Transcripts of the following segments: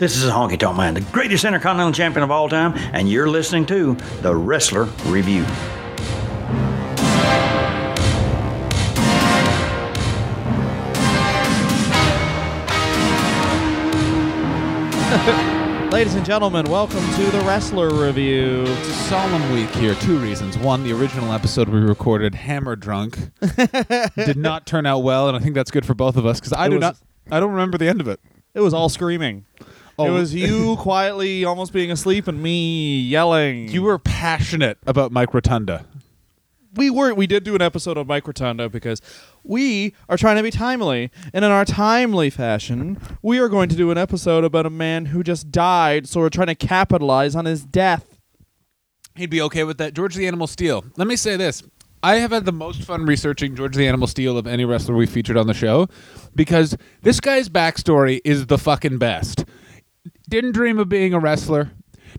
This is Honky Tonk Man, the greatest intercontinental champion of all time, and you're listening to The Wrestler Review. Ladies and gentlemen, welcome to the Wrestler Review. It's a solemn week here. Two reasons. One, the original episode we recorded, hammer drunk, did not turn out well, and I think that's good for both of us because I It do was- not. I don't remember the end of it. It was all screaming. Oh. It Oh. was you quietly almost being asleep and me yelling. You were passionate about Mike Rotunda. we were we did do an episode of Mike Rotunda because we are trying to be timely. And in our timely fashion, we are going to do an episode about a man who just died, so we're trying to capitalize on his death. He'd be okay with that. George the Animal Steele. Let me say this. I have had the most fun researching George the Animal Steele of any wrestler we featured on the show because this guy's backstory is the fucking best. Didn't dream of being a wrestler.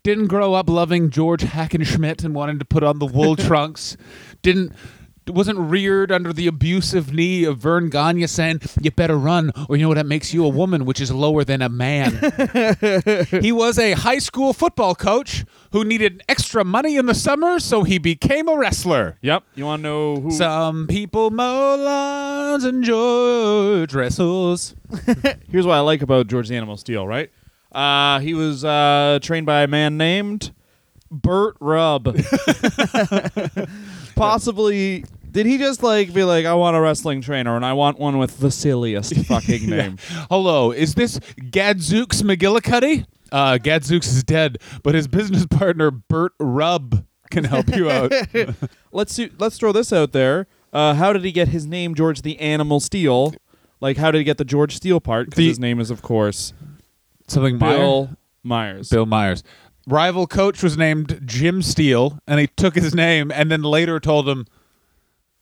Didn't grow up loving George Hackenschmidt and wanting to put on the wool trunks. Didn't wasn't reared under the abusive knee of Verne Gagne saying, You better run, or you know what that makes you a woman, which is lower than a man. he was a high school football coach who needed extra money in the summer, so he became a wrestler. Yep. You want to know who? Some people mow lawns and George wrestles. Here's what I like about George the Animal Steele, right? Uh, he was uh, trained by a man named Burt Rubb. Possibly, did he just like be like, I want a wrestling trainer and I want one with the silliest fucking name? Hello, is this Gadzooks McGillicuddy? Uh, Gadzooks is dead, but his business partner Burt Rubb can help you out. let's see, let's throw this out there. Uh, how did he get his name, George the Animal Steele? Like, how did he get the George Steele part? Because his name is, of course, Something Bill Myers. Bill Myers. Rival coach was named Jim Steele, and he took his name and then later told him,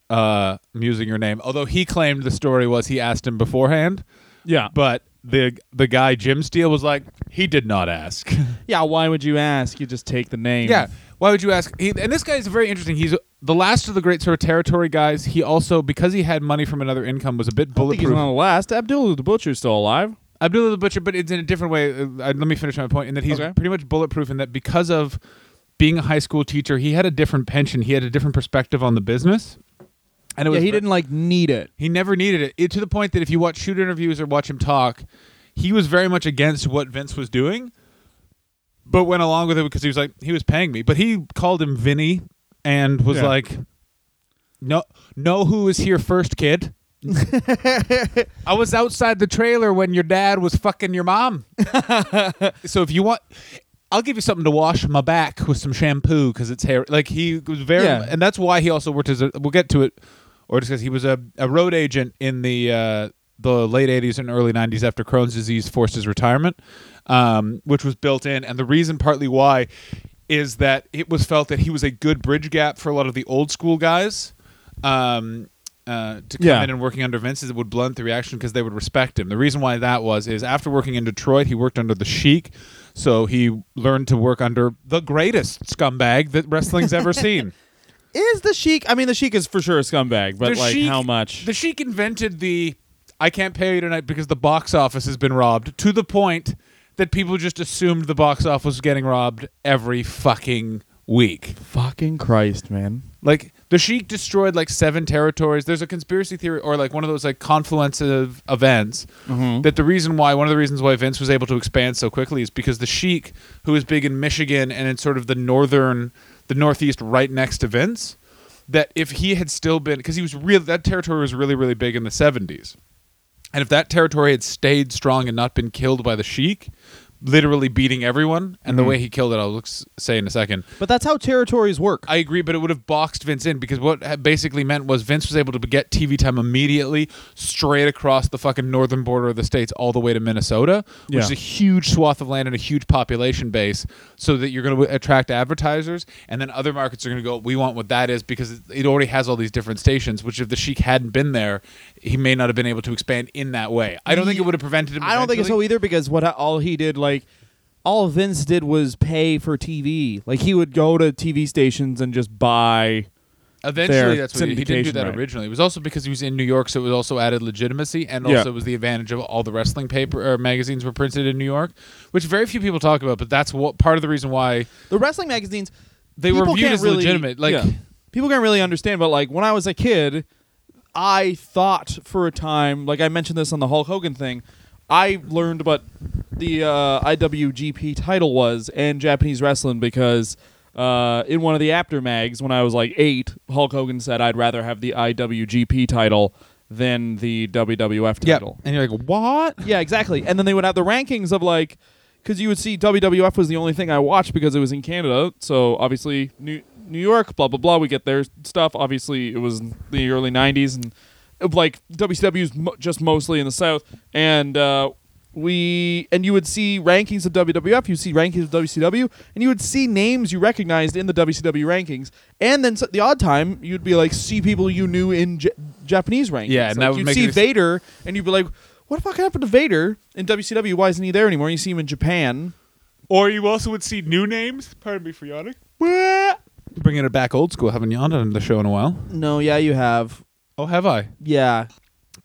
uh, I'm using your name. Although he claimed the story was he asked him beforehand, Yeah, but the the guy Jim Steele was like, he did not ask. yeah. Why would you ask? You just take the name. yeah. Why would you ask? He, and this guy is very interesting. He's the last of the great sort of territory guys. He also, because he had money from another income, was a bit I think he's bulletproof. one of the last. Abdullah the Butcher's still alive. Abdullah the Butcher, but it's in a different way. Uh, let me finish my point. In that he's Okay. pretty much bulletproof in that because of being a high school teacher, he had a different pension. He had a different perspective on the business. And it Yeah, was he didn't like need it. He never needed it. it. To the point that if you watch shoot interviews or watch him talk, he was very much against what Vince was doing, but went along with it because he was like he was paying me. But he called him Vinny and was Yeah. like, "No, know who is here first, kid." I was outside the trailer when your dad was fucking your mom. so if you want, I'll give you something to wash my back with some shampoo because it's hair. Like he was very, Yeah. and that's why he also worked as a. We'll get to it, or just because he was a, a road agent in the uh, the late '80s and early '90s after Crohn's disease forced his retirement, um, which was built in, and the reason partly why is that it was felt that he was a good bridge gap for a lot of the old school guys. Um, uh, to come Yeah. in and working under Vince is it would blunt the reaction because they would respect him. The reason why that was is after working in Detroit, he worked under the Sheik, so he learned to work under the greatest scumbag that wrestling's ever seen. Is the Sheik? I mean, the Sheik is for sure a scumbag, but The like Sheik- how much? The Sheik invented the "I can't pay you tonight because the box office has been robbed" to the point that people just assumed the box office was getting robbed every fucking week. Fucking Christ, man. Like the Sheik destroyed like seven territories. There's a conspiracy theory or like one of those like confluence of events mm-hmm. that the reason why one of the reasons why Vince was able to expand so quickly is because the Sheik, who is big in Michigan and in sort of the northern, the northeast, right next to Vince, that if he had still been because he was real that territory was really really big in the 70s, and if that territory had stayed strong and not been killed by the Sheik. Literally beating everyone, and the mm-hmm. way he killed it, I'll say in a second. But that's how territories work. I agree, but it would have boxed Vince in because what basically meant was Vince was able to get TV time immediately straight across the fucking northern border of the states all the way to Minnesota, which Yeah. is a huge swath of land and a huge population base, so that you're going to attract advertisers, and then other markets are going to go, we want what that is because it- it already has all these different stations. Which if the Sheik hadn't been there, he may not have been able to expand in that way. I don't think it would have prevented him. I don't think so either because what all he did, like, all Vince did was pay for TV. Like he would go to TV stations and just buy Eventually, that's what he, he didn't do that right. originally. It was also because he was in New York, so it was also added legitimacy, and Yeah. also it was the advantage of all the wrestling paper or magazines were printed in New York, which very few people talk about. But that's what part of the reason why The wrestling magazines they were viewed as really- legitimate. Like, yeah. people can't really understand, but like when I was a kid, I thought for a time, like I mentioned this on the Hulk Hogan thing, I learned what the uh, IWGP title was and Japanese wrestling because uh, in one of the After mags when I was like eight, Hulk Hogan said I'd rather have the IWGP title than the WWF title. and you're like, what? Yeah, exactly. And then they would have the rankings of like, because you would see WWF was the only thing I watched because it was in Canada. So obviously New New York, blah blah blah. We get their stuff. Obviously, it was the early '90s, and like WCW's mo- just mostly in the South. And uh, we and you would see rankings of WWF. You would see rankings of WCW, and you would see names you recognized in the WCW rankings. And then so, the odd time, you'd be like see people you knew in J- Japanese rankings. Yeah, and like, that would you'd make see it ex- Vader, and you'd be like, "What the fuck happened to Vader in WCW? Why isn't he there anymore?" You see him in Japan. Or you also would see new names. Pardon me for yawning. Bringing it back old school. Haven't yawned on the show in a while. No, yeah, you have. Oh, have I? Yeah,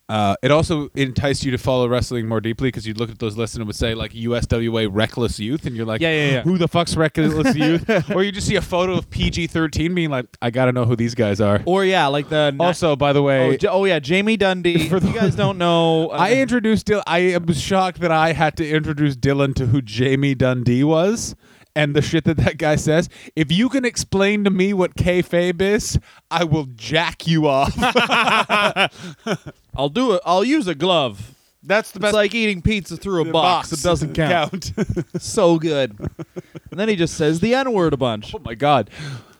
Uh, it also enticed you to follow wrestling more deeply because you'd look at those lists and it would say like USWA Reckless Youth, and you're like, Yeah, yeah, yeah. who the fuck's Reckless Youth? or you just see a photo of PG-13, being like, I gotta know who these guys are. or yeah, like the Also, by the way, Oh, J- oh yeah, Jamie Dundee. For For you guys don't know, uh, I introduced. I was shocked that I had to introduce Dylan to who Jamie Dundee was. And the shit that that guy says. If you can explain to me what kayfabe is, I will jack you off. I'll do it. I'll use a glove. That's the best. It's best. like eating pizza through a box. It doesn't count. so good. and then he just says the N word a bunch. oh my god.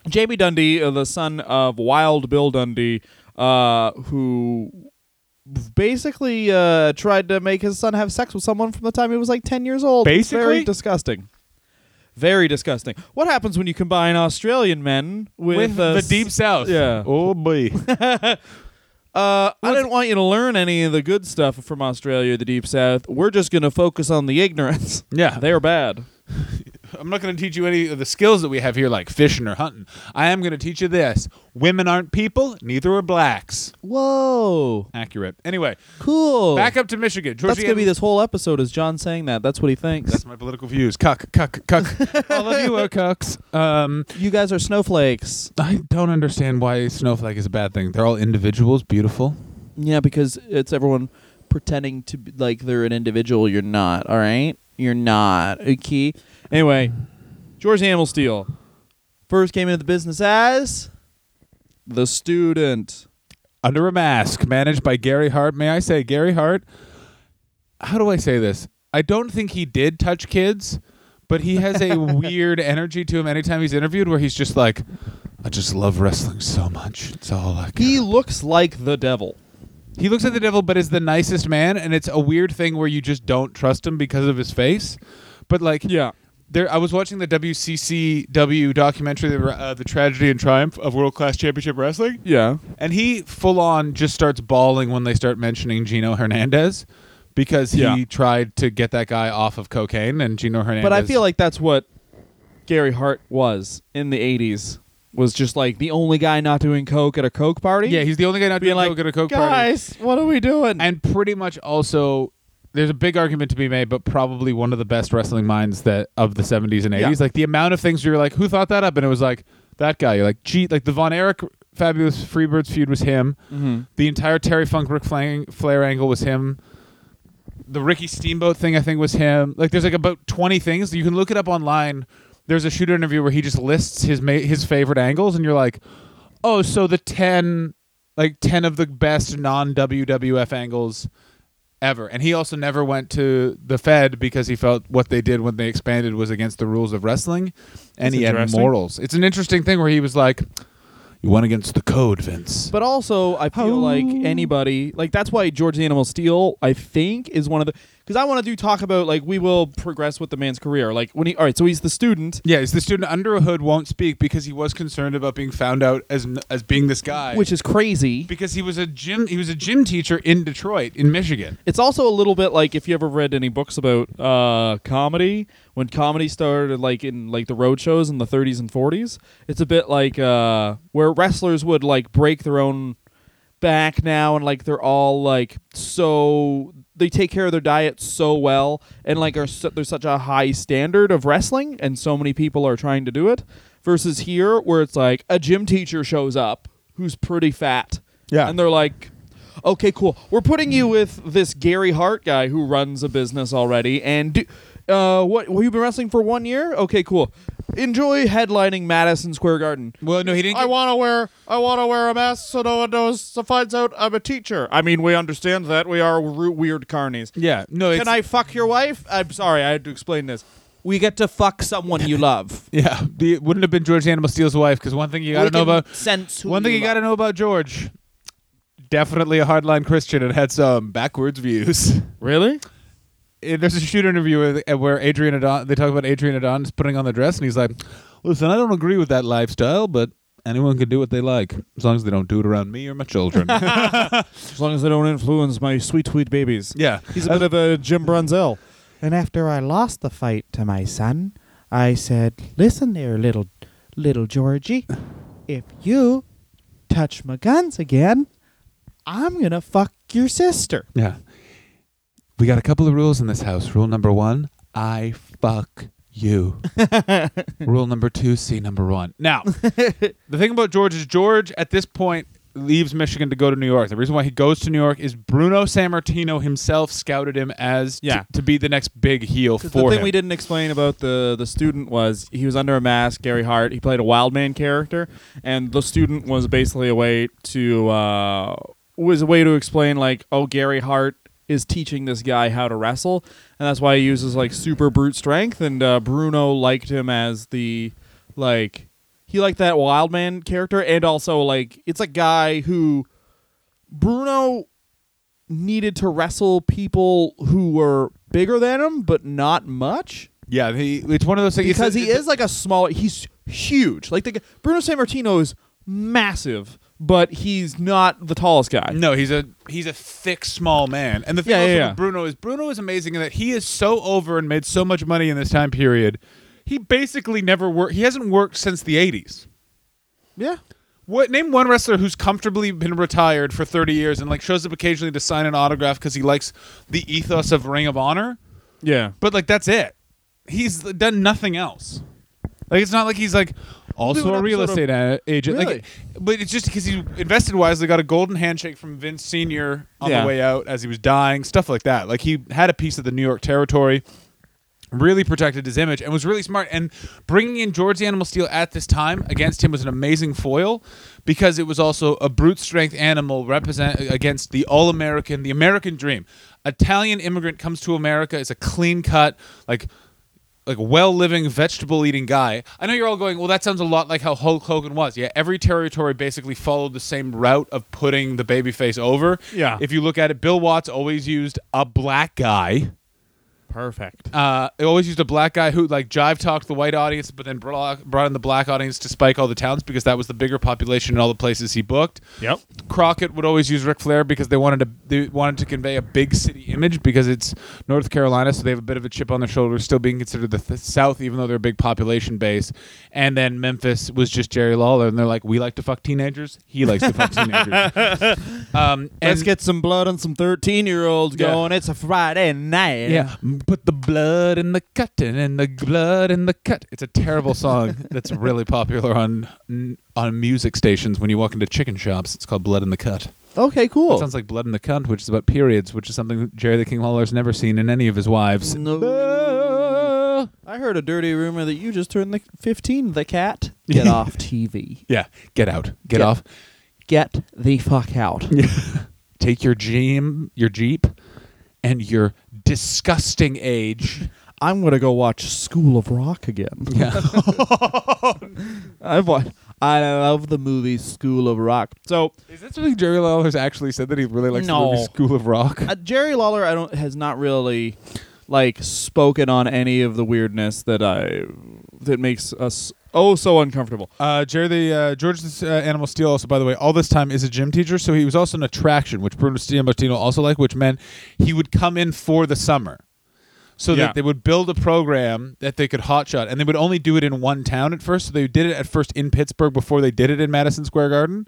Jamie Dundee, uh, the son of Wild Bill Dundee, uh, who basically uh, tried to make his son have sex with someone from the time he was like 10 years old. It's Basically? Very disgusting. Very disgusting. What happens when you combine Australian men with, With uh, the deep south. Yeah. Oh boy. Uh, I didn't want you to learn any of the good stuff from Australia, or the deep south. We're just going to focus on the ignorance. yeah. They're bad. I'm not going to teach you any of the skills that we have here, like fishing or hunting. I am going to teach you this: women aren't people, neither are blacks. Whoa. Accurate. Anyway, Cool. back up to Michigan. That's going to be this whole episode is John saying that. That's what he thinks. That's my political views. Cuck, cuck, cuck. All of you are cucks. Um, you guys are snowflakes. I don't understand why snowflake is a bad thing. They're all individuals, beautiful. Yeah, because it's everyone pretending to be like they're an individual. You're not, all right? You're not. Okay? Anyway, George Animal Steele first came into the business as the student. Under a mask, managed by Gary Hart. May I say, Gary Hart? How do I say this? I don't think he did touch kids, but he has a weird energy to him anytime he's interviewed where he's just like, I just love wrestling so much. It's all I He looks like the devil. He looks like the devil, but is the nicest man, and it's a weird thing where you just don't trust him because of his face. But like, Yeah. there, I was watching the WCCW documentary, the, uh, the tragedy and triumph of world class championship wrestling, Yeah. and he full on just starts bawling when they start mentioning Gino Hernandez because he Yeah. tried to get that guy off of cocaine, and Gino Hernandez. But I feel like that's what Gary Hart was in the 80s. Was just like the only guy not doing coke at a coke party. yeah, he's the only guy not being doing like, coke at a coke party. guys, what are we doing? and pretty much also there's a big argument to be made but probably one of the best wrestling minds that of the 70s and 80s Yeah. like the amount of things you're like who thought that up and it was like that guy you're like gee like the von erich fabulous freebirds feud was him mm-hmm. the entire terry funk Ric Flair, Flair angle was him the ricky steamboat thing i think was him like there's like about 20 things you can look it up online there's a shooter interview where he just lists his ma- his favorite angles and you're like oh so the 10 like 10 of the best non WWF angles ever. And he also never went to the Fed because he felt what they did when they expanded was against the rules of wrestling and That's he had morals. It's an interesting thing where he was like you went against the code, Vince. But also, I feel Oh. like anybody, like that's why George the Animal Steele, I think, is one of the because I want to do talk about like we will progress with the man's career. Like when he all right, so he's the student, Yeah, he's the student under a hood won't speak because he was concerned about being found out as as being this guy. which is crazy. because he was a gym he was a gym teacher in Detroit in Michigan. It's also a little bit like if you ever read any books about uh, comedy, when comedy started like in like the road shows in the 30s and 40s, it's a bit like uh, where wrestlers would like break their own back now and like they're all like so they take care of their diet so well and like are su- there's such a high standard of wrestling and so many people are trying to do it versus here where it's like a gym teacher shows up who's pretty fat Yeah. and they're like okay cool we're putting you with this gary hart guy who runs a business already and do, uh what well, you've been wrestling for one year okay cool enjoy headlining madison square garden Well, no, he didn't. I get- want to wear I want to wear a mask so no one knows so finds out I'm a teacher. I mean, we understand that we are ru- weird carnies. yeah, no. Can it's, I fuck your wife? I'm sorry, I had to explain this. We get to fuck someone you love. Yeah, it wouldn't have been George Animal Steele's wife because one thing you got to know about sense. one thing you got to know about George. Definitely a hardline Christian and had some backwards views. Really? There's a shoot interview with, eh, where Adrian Adon they talk about Adrian Adonis putting on the dress and he's like, "Listen, I don't agree with that lifestyle, but anyone can do what they like as long as they don't do it around me or my children." As long as they don't influence my sweet, sweet babies. yeah, He's a bit of a Jim Brunzell. And after I lost the fight to my son, I said, "Listen there, little, little Georgie. If you touch my guns again, I'm gonna fuck your sister." Yeah. We got a couple of rules in this house. Rule number one, I fuck you. Rule number two, see number one. Now, the thing about George is George at this point leaves Michigan to go to New York. The reason why he goes to New York is Bruno Sammartino himself scouted him as t- Yeah. to be the next big heel for the thing him. we didn't explain about the the student was he was under a mask, Gary Hart. He played a wild man character, and the student was basically a way to uh, was a way to explain like, oh, Gary Hart is teaching this guy how to wrestle, and that's why he uses like super brute strength. And uh, Bruno liked him as the like he liked that wild man character, and also like it's a guy who Bruno needed to wrestle people who were bigger than him, but not much. yeah, he, it's one of those things it's- Because he is like a small, he's huge. Like the Bruno Sammartino is massive, but he's not the tallest guy. No, he's a he's a thick, small man. And the thing Yeah, also yeah, yeah. with Bruno is Bruno is amazing in that he is so over and made so much money in this time period. He basically never worked. He hasn't worked since the '80s. Yeah. What name one wrestler who's comfortably been retired for 30 years and like shows up occasionally to sign an autograph because he likes the ethos of Ring of Honor, Yeah. but like that's it. He's done nothing else. Like it's not like he's like also a real estate a- agent. Really? Like, but it's just because he invested wisely, got a golden handshake from Vince Senior on Yeah. the way out as he was dying, stuff like that. Like he had a piece of the New York territory. Really protected his image and was really smart. And bringing in George the Animal Steele at this time against him was an amazing foil because it was also a brute strength animal represent against the all American, the American dream. Italian immigrant comes to America is a clean cut, like like well living vegetable eating guy. I know you're all going, well, that sounds a lot like how Hulk Hogan was. Yeah, every territory basically followed the same route of putting the babyface over. Yeah. If you look at it, Bill Watts always used a black guy. Perfect. Uh, they always used a black guy who like jive talked the white audience, but then brought, brought in the black audience to spike all the towns because that was the bigger population in all the places he booked. Yep. Crockett would always use Ric Flair because they wanted to they wanted to convey a big city image because it's North Carolina, so they have a bit of a chip on their shoulder, still being considered the th- South, even though they're a big population base. And then Memphis was just Jerry Lawler, and they're like, we like to fuck teenagers. He likes to fuck teenagers. Um, Let's and- get some blood on some 13 year olds Yeah. going. It's a Friday night. Yeah, put the blood in the cutting and the blood in the cut. It's a terrible song that's really popular on on music stations when you walk into chicken shops. It's called Blood in the Cut. Okay, cool. It sounds like Blood in the Cunt, which is about periods, which is something Jerry the King Lawler's never seen in any of his wives. No. Ah. I heard a dirty rumor that you just turned the 15 the cat. Get off TV. Yeah, get out, get Get- off, Get the fuck out. take your jeep, your jeep, and your disgusting age. I'm gonna go watch School of Rock again. Yeah, I've wa- I love the movie School of Rock. So Is that something Jerry Lawler's actually said that he really likes the movie School of Rock? uh, Jerry Lawler, I don't has not really like spoken on any of the weirdness that I that makes us oh so uncomfortable. Uh, Jerry, the uh, George the uh, Animal Steele, also by the way, all this time is a gym teacher, so he was also an attraction, which Bruno Sammartino also liked, which meant he would come in for the summer, so Yeah. that they would build a program that they could hotshot, and they would only do it in one town at first. So they did it at first in Pittsburgh before they did it in Madison Square Garden,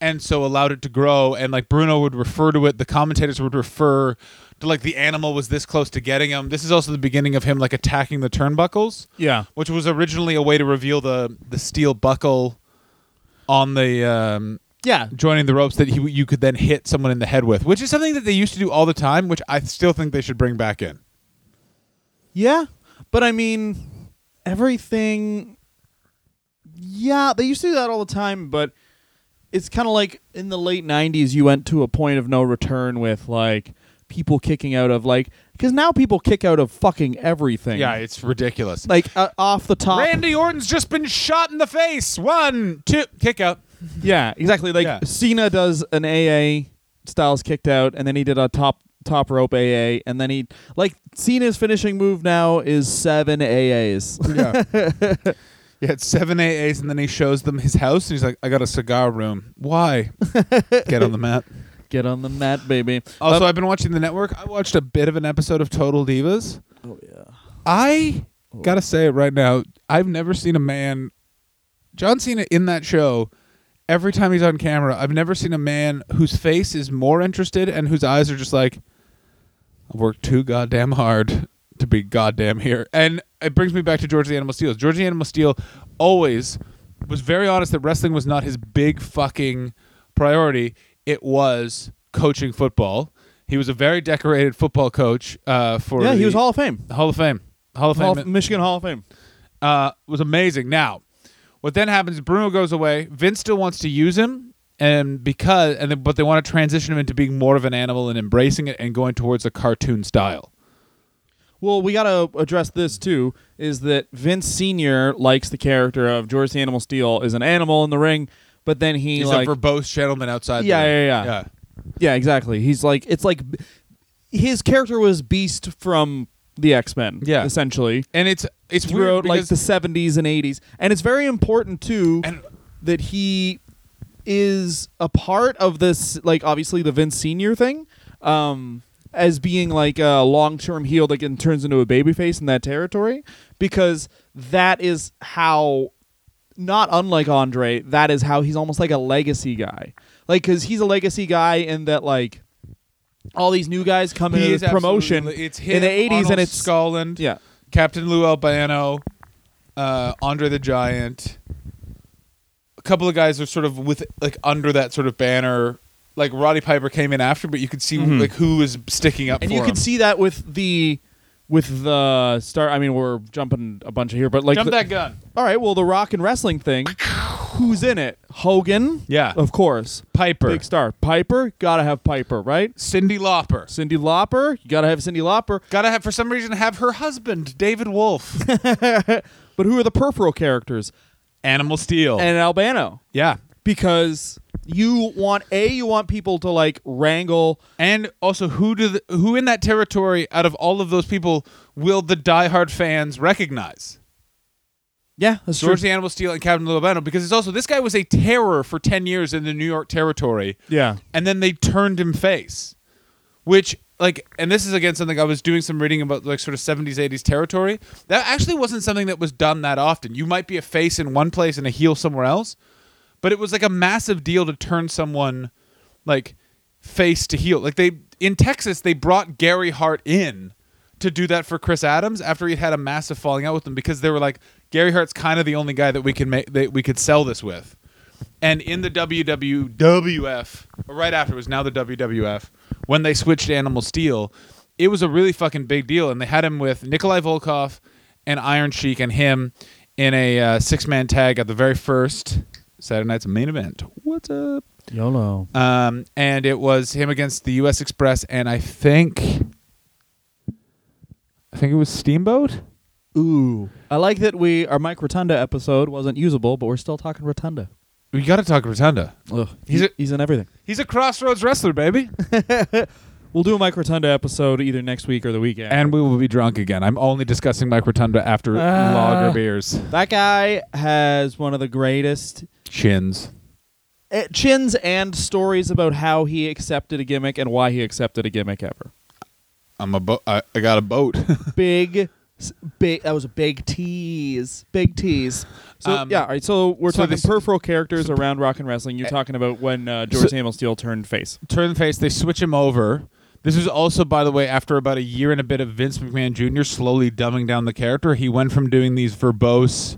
and so allowed it to grow. And like Bruno would refer to it, the commentators would refer to like the animal was this close to getting him. This is also the beginning of him like attacking the turnbuckles Yeah. which was originally a way to reveal the the steel buckle on the um, Yeah. joining the ropes that he, you could then hit someone in the head with, which is something that they used to do all the time, which I still think they should bring back in. Yeah. But I mean everything Yeah, they used to do that all the time, but it's kind of like in the late 90s you went to a point of no return with like people kicking out of like cuz now people kick out of fucking everything. Yeah, it's ridiculous. like uh, off the top. Randy Orton's just been shot in the face. One, two, kick out. Yeah, exactly. Like Yeah. Cena does an AA, Styles kicked out, and then he did a top top rope AA, and then he like Cena's finishing move now is seven AAs. Yeah. He had seven AAs, and then he shows them his house, and he's like, "I got a cigar room. Why? Get on the mat." Get on the mat, baby. Also, Um, I've been watching the network. I watched a bit of an episode of Total Divas. oh yeah. I gotta say it right now. I've never seen a man, John Cena, in that show. Every time he's on camera, I've never seen a man whose face is more interested and whose eyes are just like, "I've worked too goddamn hard to be goddamn here." And it brings me back to George the Animal Steele. George the Animal Steele always was very honest that wrestling was not his big fucking priority. It was coaching football. He was a very decorated football coach uh, for Yeah, he was Hall of Fame. Hall of Fame. Hall of Hall Fame of, Michigan Hall of Fame. uh, was amazing. Now, what then happens? Bruno goes away. Vince still wants to use him, and because and then, but they want to transition him into being more of an animal and embracing it and going towards a cartoon style. Well, we got to address this too. Is that Vince Senior likes the character of George the Animal Steele is an animal in the ring, but then he He's like a verbose gentleman outside. Yeah, the ring. yeah, yeah. yeah, exactly. He's like it's like his character was Beast from the X Men. Yeah. essentially. And it's it's throughout like the 70s and 80s and it's very important too and that he is a part of this like obviously the vince senior thing um as being like a long-term heel that can turns into a babyface in that territory because that is how not unlike Andre, that is how he's almost like a legacy guy. Like, because he's a legacy guy in that, like, all these new guys come into is the promotion It's him, in the 80s, Arnold and it's. Scotland, Yeah. Captain Lou Albano, uh, Andre the Giant. A couple of guys are sort of with like under that sort of banner. Like Roddy Piper came in after, but you could see Mhm. like who was sticking up and you him. can see that with the. With the star, I mean, we're jumping a bunch of here, but like, Jump the- that gun. all right. Well, the rock and wrestling thing, who's in it? Hogan, Yeah. of course, Piper. big star. Piper, gotta have Piper, right? Cyndi Lauper. Cyndi Lauper, you gotta have Cyndi Lauper. Gotta have for some reason have her husband David Wolff. But who are the peripheral characters? Animal Steele. And Albano, yeah. because you want a you want people to like wrangle. And also, who do the, who in that territory out of all of those people will the diehard fans recognize? Yeah, that's George the Animal Steele and Captain Lou Albano, because it's also this guy was a terror for ten years in the New York territory, Yeah, and then they turned him face, which like, and this is again something I was doing some reading about, like sort of seventies, eighties territory. That actually wasn't something that was done that often. You might be a face in one place and a heel somewhere else, but it was like a massive deal to turn someone like face to heel. Like they in Texas, they brought Gary Hart in to do that for Chris Adams after he'd had a massive falling out with him because they were like Gary Hart's kind of the only guy that we can make that we could sell this with. And in the WWF, right after it was now the WWF, when they switched to Animal Steele, it was a really fucking big deal. And they had him with Nikolai Volkov and Iron Sheik and him in a uh, six man tag at the very first Saturday night's main event. What's up? YOLO. Um, and it was him against the U.S. Express, and I think, I think it was Steamboat. Ooh, I like that we our Mike Rotunda episode wasn't usable, but we're still talking Rotunda. We got to talk Rotunda. Ugh, He's he's a- he's in everything. He's a crossroads wrestler, baby. We'll do a Mike Rotunda episode either next week or the weekend. and we will be drunk again. I'm only discussing Mike Rotunda after Ah. lager beers. that guy has one of the greatest Chins. eh, chins and stories about how he accepted a gimmick and why he accepted a gimmick ever. I'm a bo- I, I got a boat. Big, big. That was a big tease. Big tease. So Um, yeah, all right. So we're so talking this- peripheral characters around rock and wrestling. You're talking about when uh, George So- Samuel Steele turned face. Turn face. They switch him over. This was also, by the way, after about a year and a bit of Vince McMahon Jr. slowly dumbing down the character. He went from doing these verbose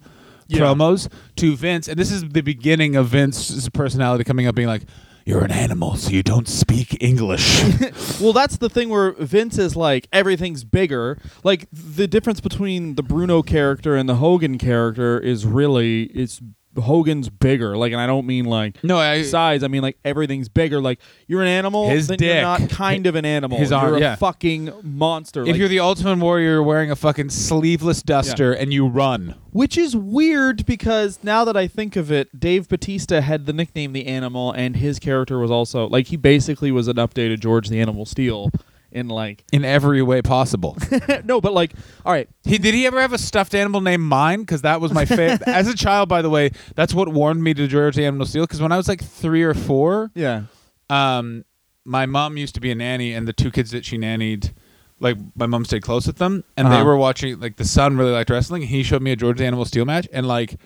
Yeah. promos to Vince, and this is the beginning of Vince's personality coming up, being like, "You're an animal, so you don't speak English." Well, that's the thing where Vince is like everything's bigger. Like the difference between the Bruno character and the Hogan character is really it's Hogan's bigger. Like, and I don't mean like no, I, size. I mean like everything's bigger. Like you're an animal. His then dick. You're not kind of an animal. His you're arm- a yeah. fucking monster. if Like, you're the Ultimate Warrior wearing a fucking sleeveless duster and you run, which is weird because now that I think of it, Dave Batista had the nickname the Animal, and his character was also like he basically was an updated George the Animal Steele. In like in every way possible. no, but like all right, He did he ever have a stuffed animal named Mine? Because that was my favorite. As a child, by the way, that's what warned me to George the Animal Steele. Because when I was like three or four, yeah. um, my mom used to be a nanny, and the two kids that she nannied, like my mom stayed close with them, and they Uh-huh. were watching. Like the son really liked wrestling, he showed me a George the Animal Steele match, and like.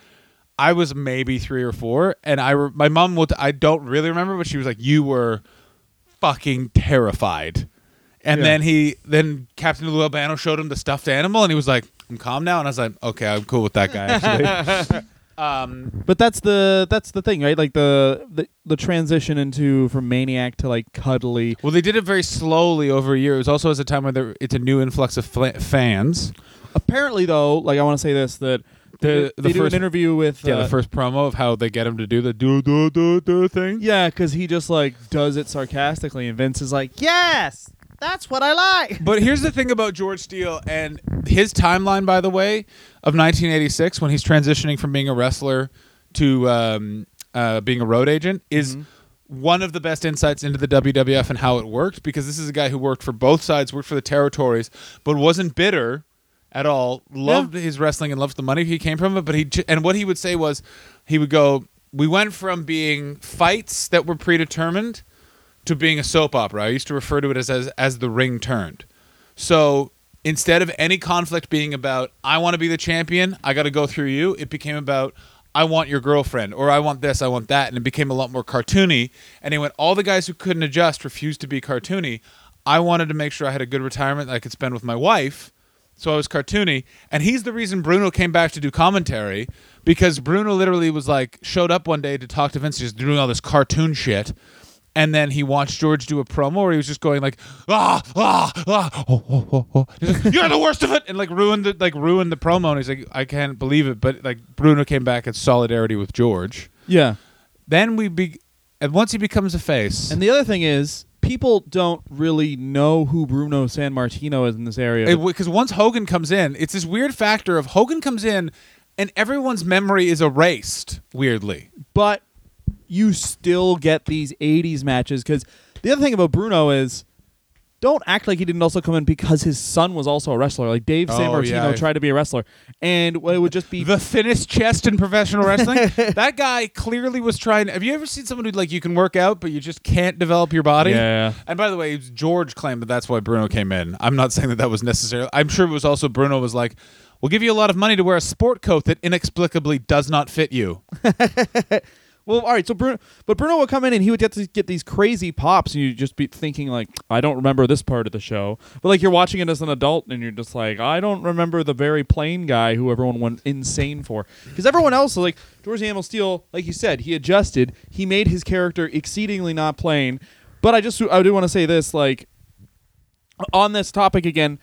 I was maybe three or four, and I re- my mom would I don't really remember, but she was like, "You were fucking terrified." And Yeah. then he then Captain Lou Albano showed him the stuffed animal, and he was like, "I'm calm now." And I was like, "Okay, I'm cool with that guy." Actually, um, But that's the that's the thing, right? Like the the, the transition into from maniac to like cuddly. well, they did it very slowly over a year. It was also as a time where there, it's a new influx of fla- fans. Apparently, though, like I want to say this that The- they the do first- an interview with Yeah, uh, the first promo of how they get him to do the do do do do thing. yeah, because he just like does it sarcastically, and Vince is like, "Yes, that's what I like." But here's the thing about George Steele and his timeline, by the way, of 1986 when he's transitioning from being a wrestler to um, uh, being a road agent is one of the best insights into the WWF and how it worked because this is a guy who worked for both sides, worked for the territories, but wasn't bitter at all. Loved his wrestling and loved the money he came from it. But he and what he would say was he would go, "We went from being fights that were predetermined." To being a soap opera. I used to refer to it as as, as the ring turned. So instead of any conflict being about I want to be the champion, I got to go through you, it became about I want your girlfriend or I want this, I want that, and it became a lot more cartoony. And he went all the guys who couldn't adjust refused to be cartoony. I wanted to make sure I had a good retirement that I could spend with my wife. So I was cartoony, and he's the reason Bruno came back to do commentary because Bruno literally was like showed up one day to talk to Vince, just doing all this cartoon shit, and then he watched George do a promo where he was just going like ah ah ah oh, oh, oh, oh. He's like, you're the worst of it and like ruined the like ruined the promo and he's like I can't believe it but like Bruno came back in solidarity with George. Yeah, Then we be and once he becomes a face and the other thing is people don't really know who Bruno Sammartino is in this area. because once Hogan comes in, it's this weird factor of Hogan comes in and everyone's memory is erased weirdly. but you still get these 80s matches because the other thing about Bruno is don't act like he didn't also come in because his son was also a wrestler. Like Dave Oh, Sammartino yeah. tried to be a wrestler, and it would just be The thinnest chest in professional wrestling. that guy clearly was trying. Have you ever seen someone who like you can work out but you just can't develop your body? Yeah. And by the way, George claimed that that's why Bruno came in. I'm not saying that that was necessary. I'm sure it was also Bruno was like, "We'll give you a lot of money to wear a sport coat that inexplicably does not fit you." Well, all right. So Bruno, but Bruno would come in and he would get to get these crazy pops, and you'd just be thinking like, I don't remember this part of the show. But like you're watching it as an adult, and you're just like, I don't remember the very plain guy who everyone went insane for, because everyone else, like George Animal Steele, like you said, he adjusted, he made his character exceedingly not plain. But I just I do want to say this, like on this topic again.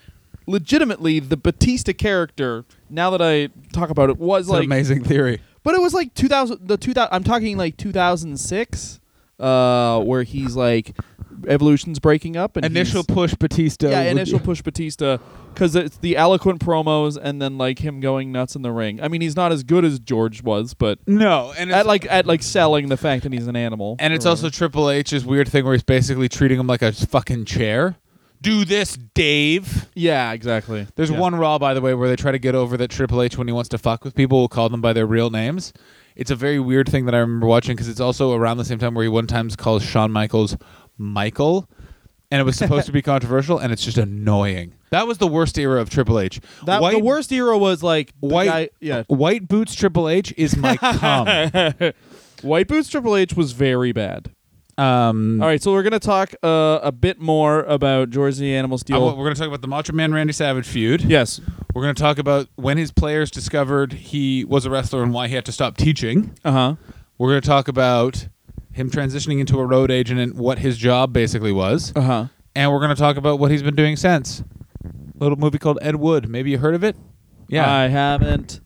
Legitimately, the Batista character. Now that I talk about it, was It's an like amazing theory. But it was like 2000 the 2000 I'm talking like 2006 uh where he's like Evolution's breaking up. And Initial he's- push Batista. yeah, initial push Batista because it's the eloquent promos and then like him going nuts in the ring. I mean, he's not as good as George was, but No, and it's, at like at like selling the fact that he's an animal. and it's or also Triple H's weird thing where he's basically treating him like a fucking chair. Do this, Dave. yeah, exactly. There's Yeah. one Raw, by the way, where they try to get over that Triple H when he wants to fuck with people will call them by their real names. It's a very weird thing that I remember watching because it's also around the same time where he one time calls Shawn Michaels Michael, and it was supposed to be controversial, and it's just annoying. That was the worst era of Triple H. That white, the worst era was like white, guy- yeah. white boots Triple H is my cum. White Boots Triple H was very bad. Um, All right, so we're gonna talk uh, a bit more about George the Animal I Steele. wa- we're going to talk about the Macho Man Randy Savage feud. yes. We're going to talk about when his players discovered he was a wrestler and why he had to stop teaching. Uh huh. We're going to talk about him transitioning into a road agent and what his job basically was. Uh huh. And we're going to talk about what he's been doing since. A little movie called Ed Wood. Maybe you heard of it? Yeah. I haven't.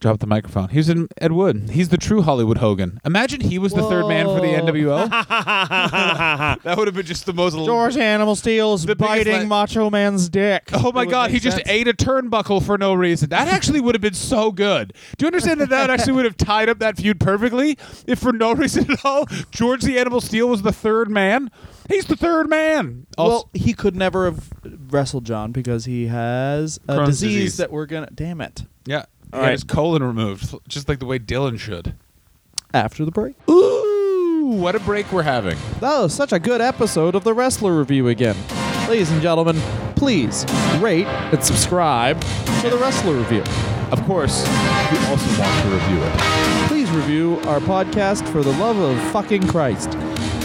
Drop the microphone. He was in Ed Wood. He's the true Hollywood Hogan. Imagine he was the third man for the Whoa. NWO. that would have been just the most. George Animal Steele is The biggest biting la- Macho Man's dick. Oh my It would God! make He just sense. ate a turnbuckle for no reason. That actually would have been so good. Do you understand that that actually would have tied up that feud perfectly if, for no reason at all, George the Animal Steele was the third man? He's the third man. Also, Well, he could never have wrestled John because he has a Crohn's disease, disease. that we're gonna. Damn it! yeah, he All had right. his colon removed, just like the way Dylan should. After the break. Ooh, what a break we're having. That was such a good episode of the Wrestler Review again. Ladies and gentlemen, please rate and subscribe to the Wrestler Review. Of course, we also want to review it. Please review our podcast for the love of fucking Christ.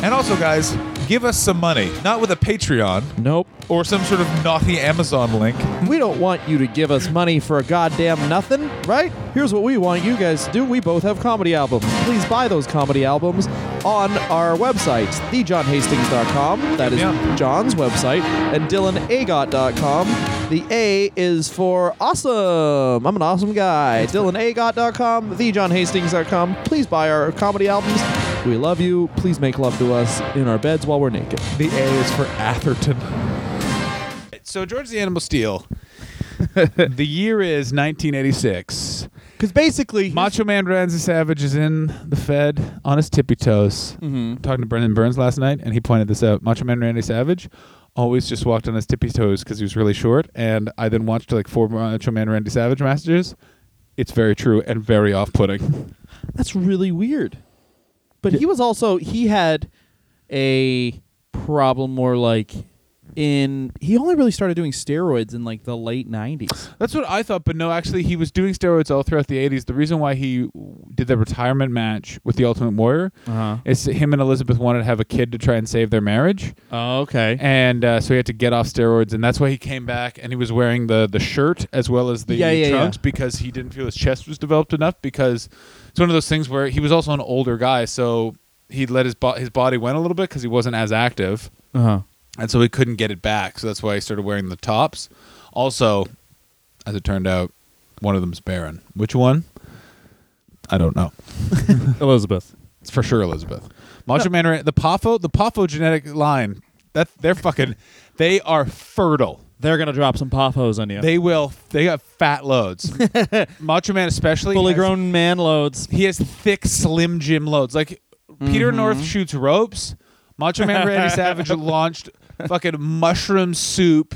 And also, guys, give us some money. Not with a Patreon Nope. or some sort of naughty Amazon link. We don't want you to give us money for a goddamn nothing, right? Here's what we want you guys to do. We both have comedy albums. Please buy those comedy albums on our website, thejohnhastings.com. That is Yeah. John's website. And dylanagott.com. The A is for awesome. I'm an awesome guy. dylanagott.com, thejohnhastings.com. Please buy our comedy albums. We love you. Please make love to us in our beds while we're naked. The A is for Atherton. So George the Animal Steele. the year is 1986. Because basically, Macho Man Randy Savage is in the Fed on his tippy toes. Mhm. Talking to Brendan Burns last night, and he pointed this out. Macho Man Randy Savage always just walked on his tippy toes because he was really short. And I then watched like four Macho Man Randy Savage matches. It's very true and very off-putting. That's really weird. But he was also he had a problem more like in he only really started doing steroids in like the late 90s. That's what I thought, but no, actually, he was doing steroids all throughout the 80s. The reason why he did the retirement match with the Ultimate Warrior Uh-huh. is him and Elizabeth wanted to have a kid to try and save their marriage. Oh, okay. and uh, so he had to get off steroids, and that's why he came back. And he was wearing the the shirt as well as the Yeah, yeah, trunks yeah. because he didn't feel his chest was developed enough. Because it's one of those things where he was also an older guy, so he let his bo- his body went a little bit because he wasn't as active, Uh-huh. and so he couldn't get it back. So that's why he started wearing the tops. Also, as it turned out, one of them's barren. Which one? I don't know. Elizabeth. It's for sure Elizabeth. Macho Man, Ra- the Poffo, the Poffo genetic line. That they're fucking, they are fertile. They're going to drop some pothos on you. They will. They got fat loads. Macho Man, especially fully has- grown man loads. He has thick, slim Jim loads. Like Peter Mm-hmm. North shoots ropes. Macho Man Randy Savage launched fucking mushroom soup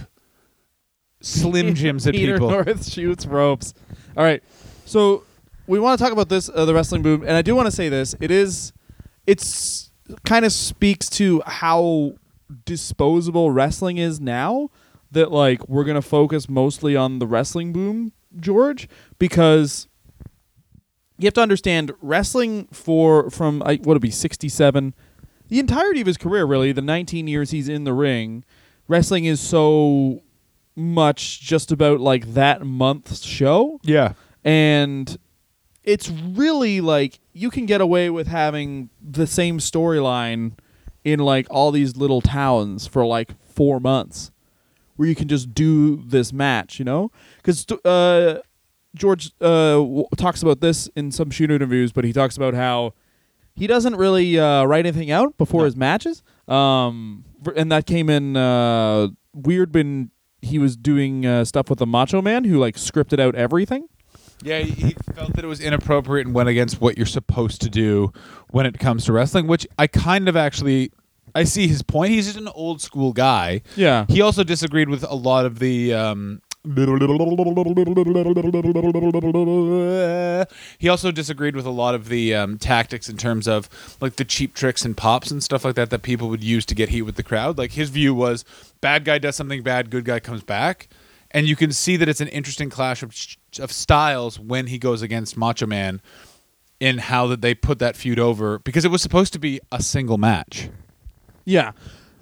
Slim Jims at people. Peter people. North shoots ropes. All right. So we want to talk about this, uh, the wrestling boom, and I do want to say this. It is, it's kind of speaks to how disposable wrestling is now. That like we're gonna focus mostly on the wrestling boom, George, because you have to understand wrestling for from I what would it be sixty seven, the entirety of his career really, the nineteen years he's in the ring, wrestling is so much just about like that month's show. Yeah. and it's really like you can get away with having the same storyline in like all these little towns for like four months where you can just do this match you know because uh, george uh, w- talks about this in some shoot interviews but he talks about how he doesn't really uh, write anything out before No. his matches Um, and that came in uh, weird. When he was doing uh, stuff with the Macho Man, who like scripted out everything. Yeah, he, he felt that it was inappropriate and went against what you're supposed to do when it comes to wrestling, which I kind of actually I see his point. He's just an old school guy. Yeah. He also disagreed with a lot of the um he also disagreed with a lot of the um, tactics in terms of like the cheap tricks and pops and stuff like that that people would use to get heat with the crowd. Like his view was bad guy does something bad, good guy comes back. And you can see that it's an interesting clash of, of styles when he goes against Macho Man in how that they put that feud over because it was supposed to be a single match. Yeah.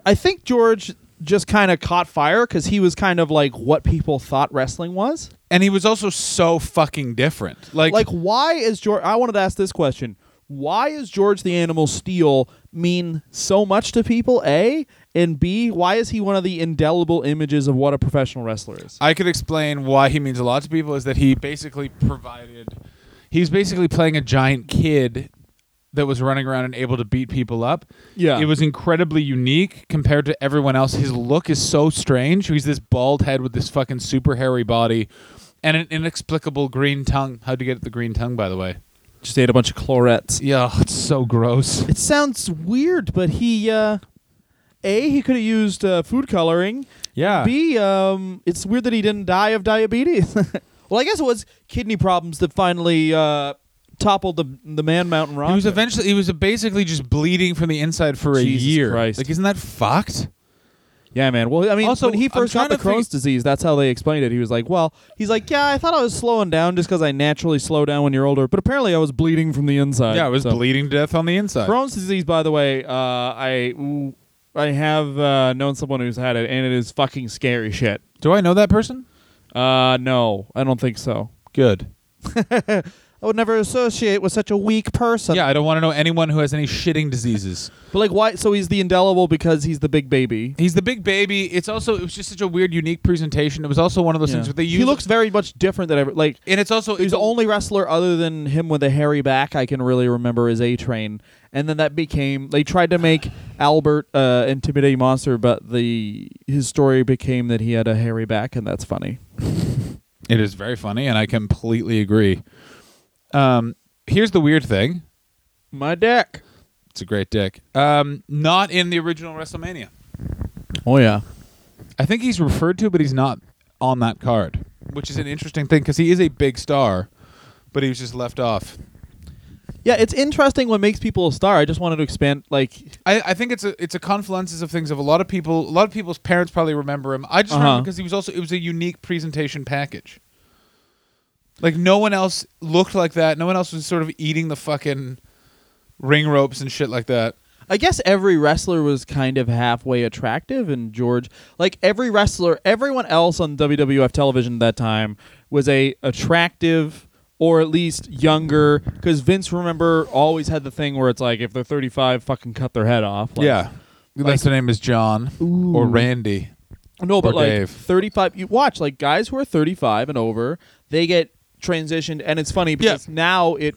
I think George just kind of caught fire because he was kind of like what people thought wrestling was. And he was also so fucking different. Like, Like, why is George? I wanted to ask this question: Why is George the Animal Steele mean so much to people? A and B. Why is he one of the indelible images of what a professional wrestler is? I could explain why he means a lot to people is that he basically provided he's basically playing a giant kid that was running around and able to beat people up. Yeah. It was incredibly unique compared to everyone else. His look is so strange. He's this bald head with this fucking super hairy body and an inexplicable green tongue. How'd you get the green tongue, by the way? Just ate a bunch of Clorets. Yeah, it's so gross. It sounds weird, but he, uh, a, he could have used uh, food coloring. Yeah. B, um, it's weird that he didn't die of diabetes. well, I guess it was kidney problems that finally uh, toppled the the Man Mountain Rock. He was eventually he was basically just bleeding from the inside for a year. Christ. Like isn't that fucked? Yeah, man. Well, I mean, Also, when he first got the Crohn's disease, that's how they explained it. He was like, "Well, he's like, yeah, I thought I was slowing down just because I naturally slow down when you're older, but apparently I was bleeding from the inside." yeah, I was So- bleeding to death on the inside. Crohn's disease, by the way, uh, I I have uh, known someone who's had it, and it is fucking scary shit. Do I know that person? Uh, no, I don't think so. Good. I would never associate with such a weak person. Yeah, I don't want to know anyone who has any shitting diseases. but like, why? So he's the indelible because he's the big baby. He's the big baby. It's also it was just such a weird, unique presentation. It was also one of those Yeah. things where they use he looks very much different than ever. Like and it's also He's the only wrestler other than him with a hairy back I can really remember is A Train. And then that became they tried to make Albert uh, intimidating monster, but the his story became that he had a hairy back, and that's funny. It is very funny, and I completely agree. Um, here's the weird thing. My deck. It's a great dick. Um, not in the original WrestleMania. Oh yeah. I think he's referred to, but he's not on that card, which is an interesting thing because he is a big star, but he was just left off. Yeah, it's interesting what makes people a star. I just wanted to expand like I, I think it's a it's a confluence of things of a lot of people. A lot of people's parents probably remember him. I just Uh-huh. remember because he was also it was a unique presentation package. Like no one else looked like that. No one else was sort of eating the fucking ring ropes and shit like that. I guess every wrestler was kind of halfway attractive, and George, like every wrestler, everyone else on WWF television at that time was a attractive or at least younger. Because Vince, remember, always had the thing where it's like if they're 35, fucking cut their head off. Like, yeah, unless their name is John or Randy. No, but like Dave. 35 you watch like guys who are 35 and over, they get transitioned and it's funny because now it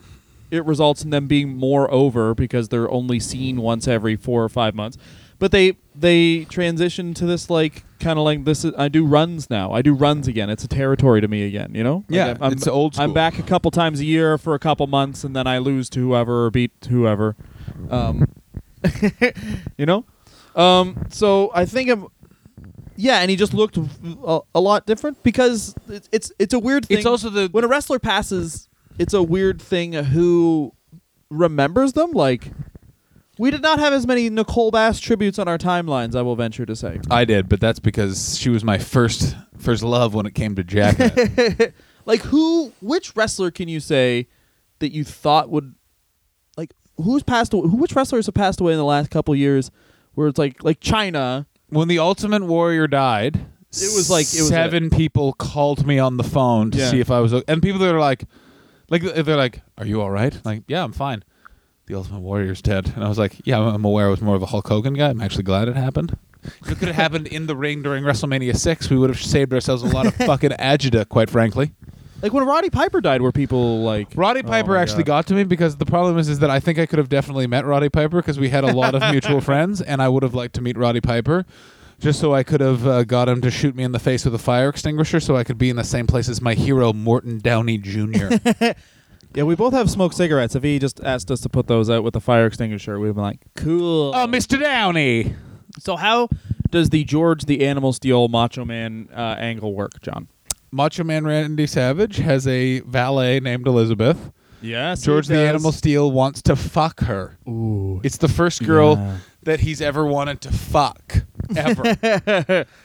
it results in them being more over because they're only seen once every 4 or 5 months. But they they transition to this like kind of like this is, I do runs now. I do runs again. It's a territory to me again, you know? Like, Yeah, I'm, it's old I'm back a couple times a year for a couple months and then I lose to whoever or beat whoever. Um you know? Um so I think I'm yeah, and he just looked a, a lot different because it's it's, it's a weird thing. It's also the when a wrestler passes, it's a weird thing who remembers them. Like we did not have as many Nicole Bass tributes on our timelines. I will venture to say. I did, but that's because she was my first first love when it came to Jackass. Like who? Which wrestler can you say that you thought would like who's passed away? Who? Which wrestlers have passed away in the last couple years? Where it's like like Chyna. When the Ultimate Warrior died, It was like- it was seven people called me on the phone to Yeah. see if I was, o- and people that are like, like they're like, "Are you all right?" Like, yeah, I'm fine. The Ultimate Warrior's dead, and I was like, "Yeah, I'm aware I was more of a Hulk Hogan guy. I'm actually glad it happened. If it could have happened in the ring during WrestleMania six, we would have saved ourselves a lot of fucking agita, quite frankly." Like when Roddy Piper died, were people like Roddy Oh Piper my actually God. got to me because the problem is is that I think I could have definitely met Roddy Piper because we had a lot of mutual friends, and I would have liked to meet Roddy Piper, just so I could have uh, got him to shoot me in the face with a fire extinguisher, so I could be in the same place as my hero Morton Downey Jr. Yeah, we both have smoked cigarettes. If he just asked us to put those out with a fire extinguisher, we'd be like, cool. oh, Mr. Downey. so how does the George the Animal Steele Macho Man uh, angle work, John? Macho Man Randy Savage has a valet named Elizabeth. Yes, George the Animal Steele wants to fuck her. Ooh. It's the first girl Yeah. that he's ever wanted to fuck ever.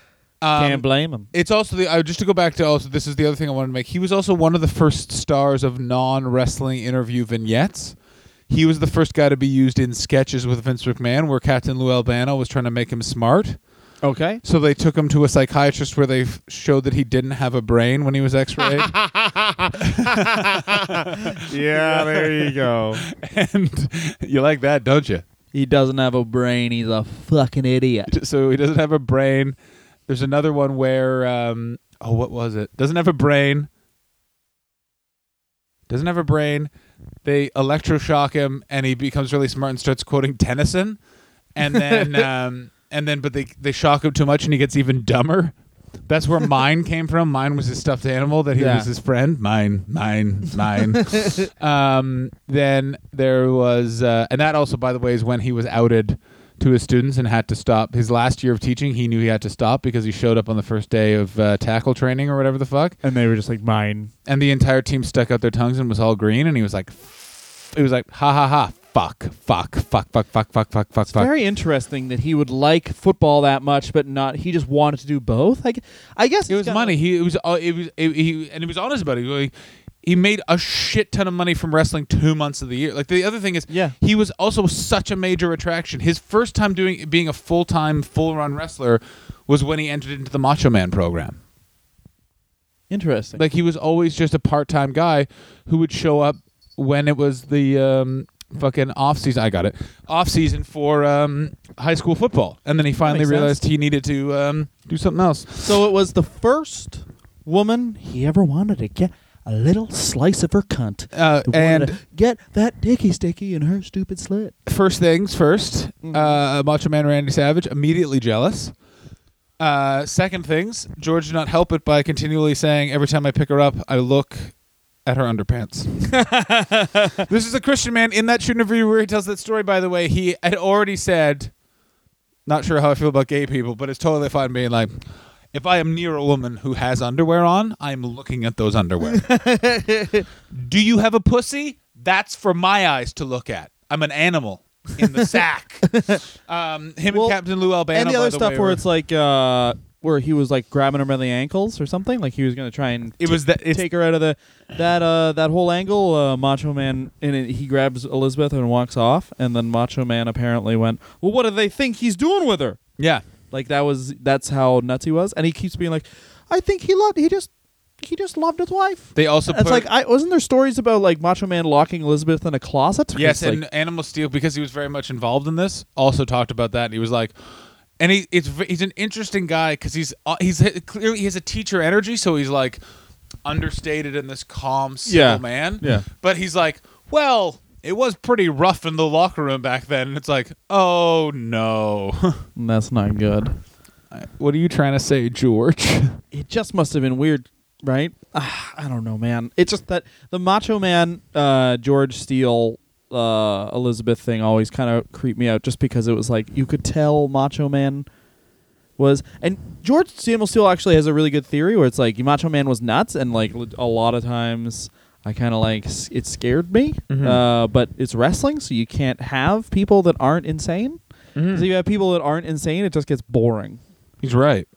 Um, Can't blame him. It's also the uh, just to go back to also this is the other thing I wanted to make. He was also one of the first stars of non wrestling interview vignettes. He was the first guy to be used in sketches with Vince McMahon, where Captain Lou Albano was trying to make him smart. Okay. So they took him to a psychiatrist where they f- showed that he didn't have a brain when he was X-rayed, Yeah, there you go. and you like that, don't you? He doesn't have a brain. He's a fucking idiot. So he doesn't have a brain. There's another one where um, oh, what was it? Doesn't have a brain. Doesn't have a brain. They electroshock him, and he becomes really smart and starts quoting Tennyson, and then um, and then but they they shock him too much, and he gets even dumber. That's where mine came from. Mine was his stuffed animal that he Yeah. was his friend. Mine, mine, mine. um, then there was, uh, and that also, by the way, is when he was outed to his students and had to stop his last year of teaching. He knew he had to stop because he showed up on the first day of uh, tackle training or whatever the fuck, And they were just like mine. and the entire team stuck out their tongues and was all green, and he was like, it was like, ha ha ha, fuck, fuck, fuck, fuck, fuck, fuck, fuck, fuck, It's fuck. very interesting that he would like football that much, but not. He just wanted to do both. Like, I guess It was money. He it was uh, it was it, he and he was honest about it. He, he made a shit ton of money from wrestling two months of the year. Like the other thing is, Yeah. he was also such a major attraction. His first time doing being a full time, full run wrestler was when he entered into the Macho Man program. Interesting. Like he was always just a part time guy who would show up when it was the um, fucking off season. I got it off season for um, high school football, and then he finally makes sense. realized he needed to um, do something else. so it was the first woman he ever wanted to get a little slice of her cunt. Uh, He wanted and to get that dicky sticky in her stupid slit. first things 1st Mhm. uh, Macho Man Randy Savage immediately jealous. Uh, second things, George did not help it by continually saying, "Every time I pick her up, I look at her underpants." this is a Christian man in that shoot interview where he tells that story. By the way, he had already said, "Not sure how I feel about gay people, but it's totally fine being like." If I am near a woman who has underwear on, I'm looking at those underwear. Do you have a pussy? That's for my eyes to look at. I'm an animal in the sack. um, him Well, and Captain Lou Albano. and the other stuff way, where it's like uh where he was like grabbing her by the ankles or something like he was gonna try and it was that it's take her out of the that uh that whole angle uh macho man and it, he grabs elizabeth and walks off and then macho man apparently went well what do they think he's doing with her yeah. like that was that's how nuts he was and he keeps being like i think he loved he just he just loved his wife They also it's like I wasn't there stories about like Macho Man locking Elizabeth in a closet. yes, like, and Animal Steele because he was very much involved in this. Also talked about that. And he was like, and he it's he's an interesting guy because he's uh, he's clearly he has a teacher energy, so he's like understated in this calm, civil Yeah. man. Yeah. But he's like, well. It was pretty rough in the locker room back then. And it's like, oh no. that's not good. what are you trying to say, George? it just must have been weird, right? Ah, I don't know, man. It's just that the Macho Man, uh, George Steele, uh, Elizabeth thing always kind of creeped me out, just because it was like you could tell Macho Man was, and George Steele Steele actually has a really good theory where it's like Macho Man was nuts, and like a lot of times. I kind of like it scared me, Mhm. uh, but it's wrestling, so you can't have people that aren't insane. Mm-hmm. So you have people that aren't insane, it just gets boring. He's right.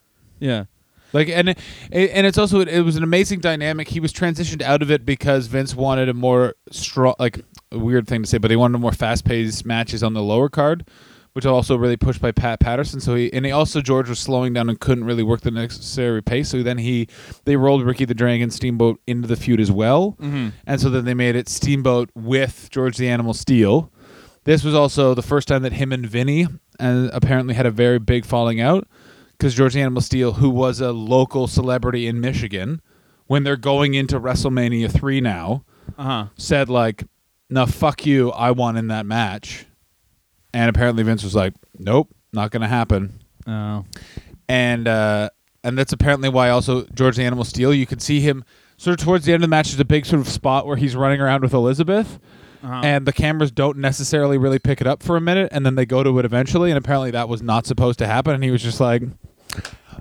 Yeah, Like and it, and it's also it was an amazing dynamic. He was transitioned out of it because Vince wanted a more strong, like a weird thing to say, but he wanted more fast paced matches on the lower card, which also really pushed by Pat Patterson. So he and he also George was slowing down and couldn't really work the necessary pace. So then he they rolled Ricky the Dragon Steamboat into the feud as well, mm-hmm. and so then they made it Steamboat with George the Animal Steele. This was also the first time that him and Vinny uh, apparently had a very big falling out because George the Animal Steele, who was a local celebrity in Michigan, when they're going into WrestleMania three now, Uh huh. said like, "No, fuck you, I won in that match," and apparently Vince was like, "Nope, not gonna happen." Oh. and uh, and that's apparently why also George the Animal Steele. You could see him sort of towards the end of the match. There's a big sort of spot where he's running around with Elizabeth, Uh-huh. and the cameras don't necessarily really pick it up for a minute, and then they go to it eventually. And apparently that was not supposed to happen, and he was just like,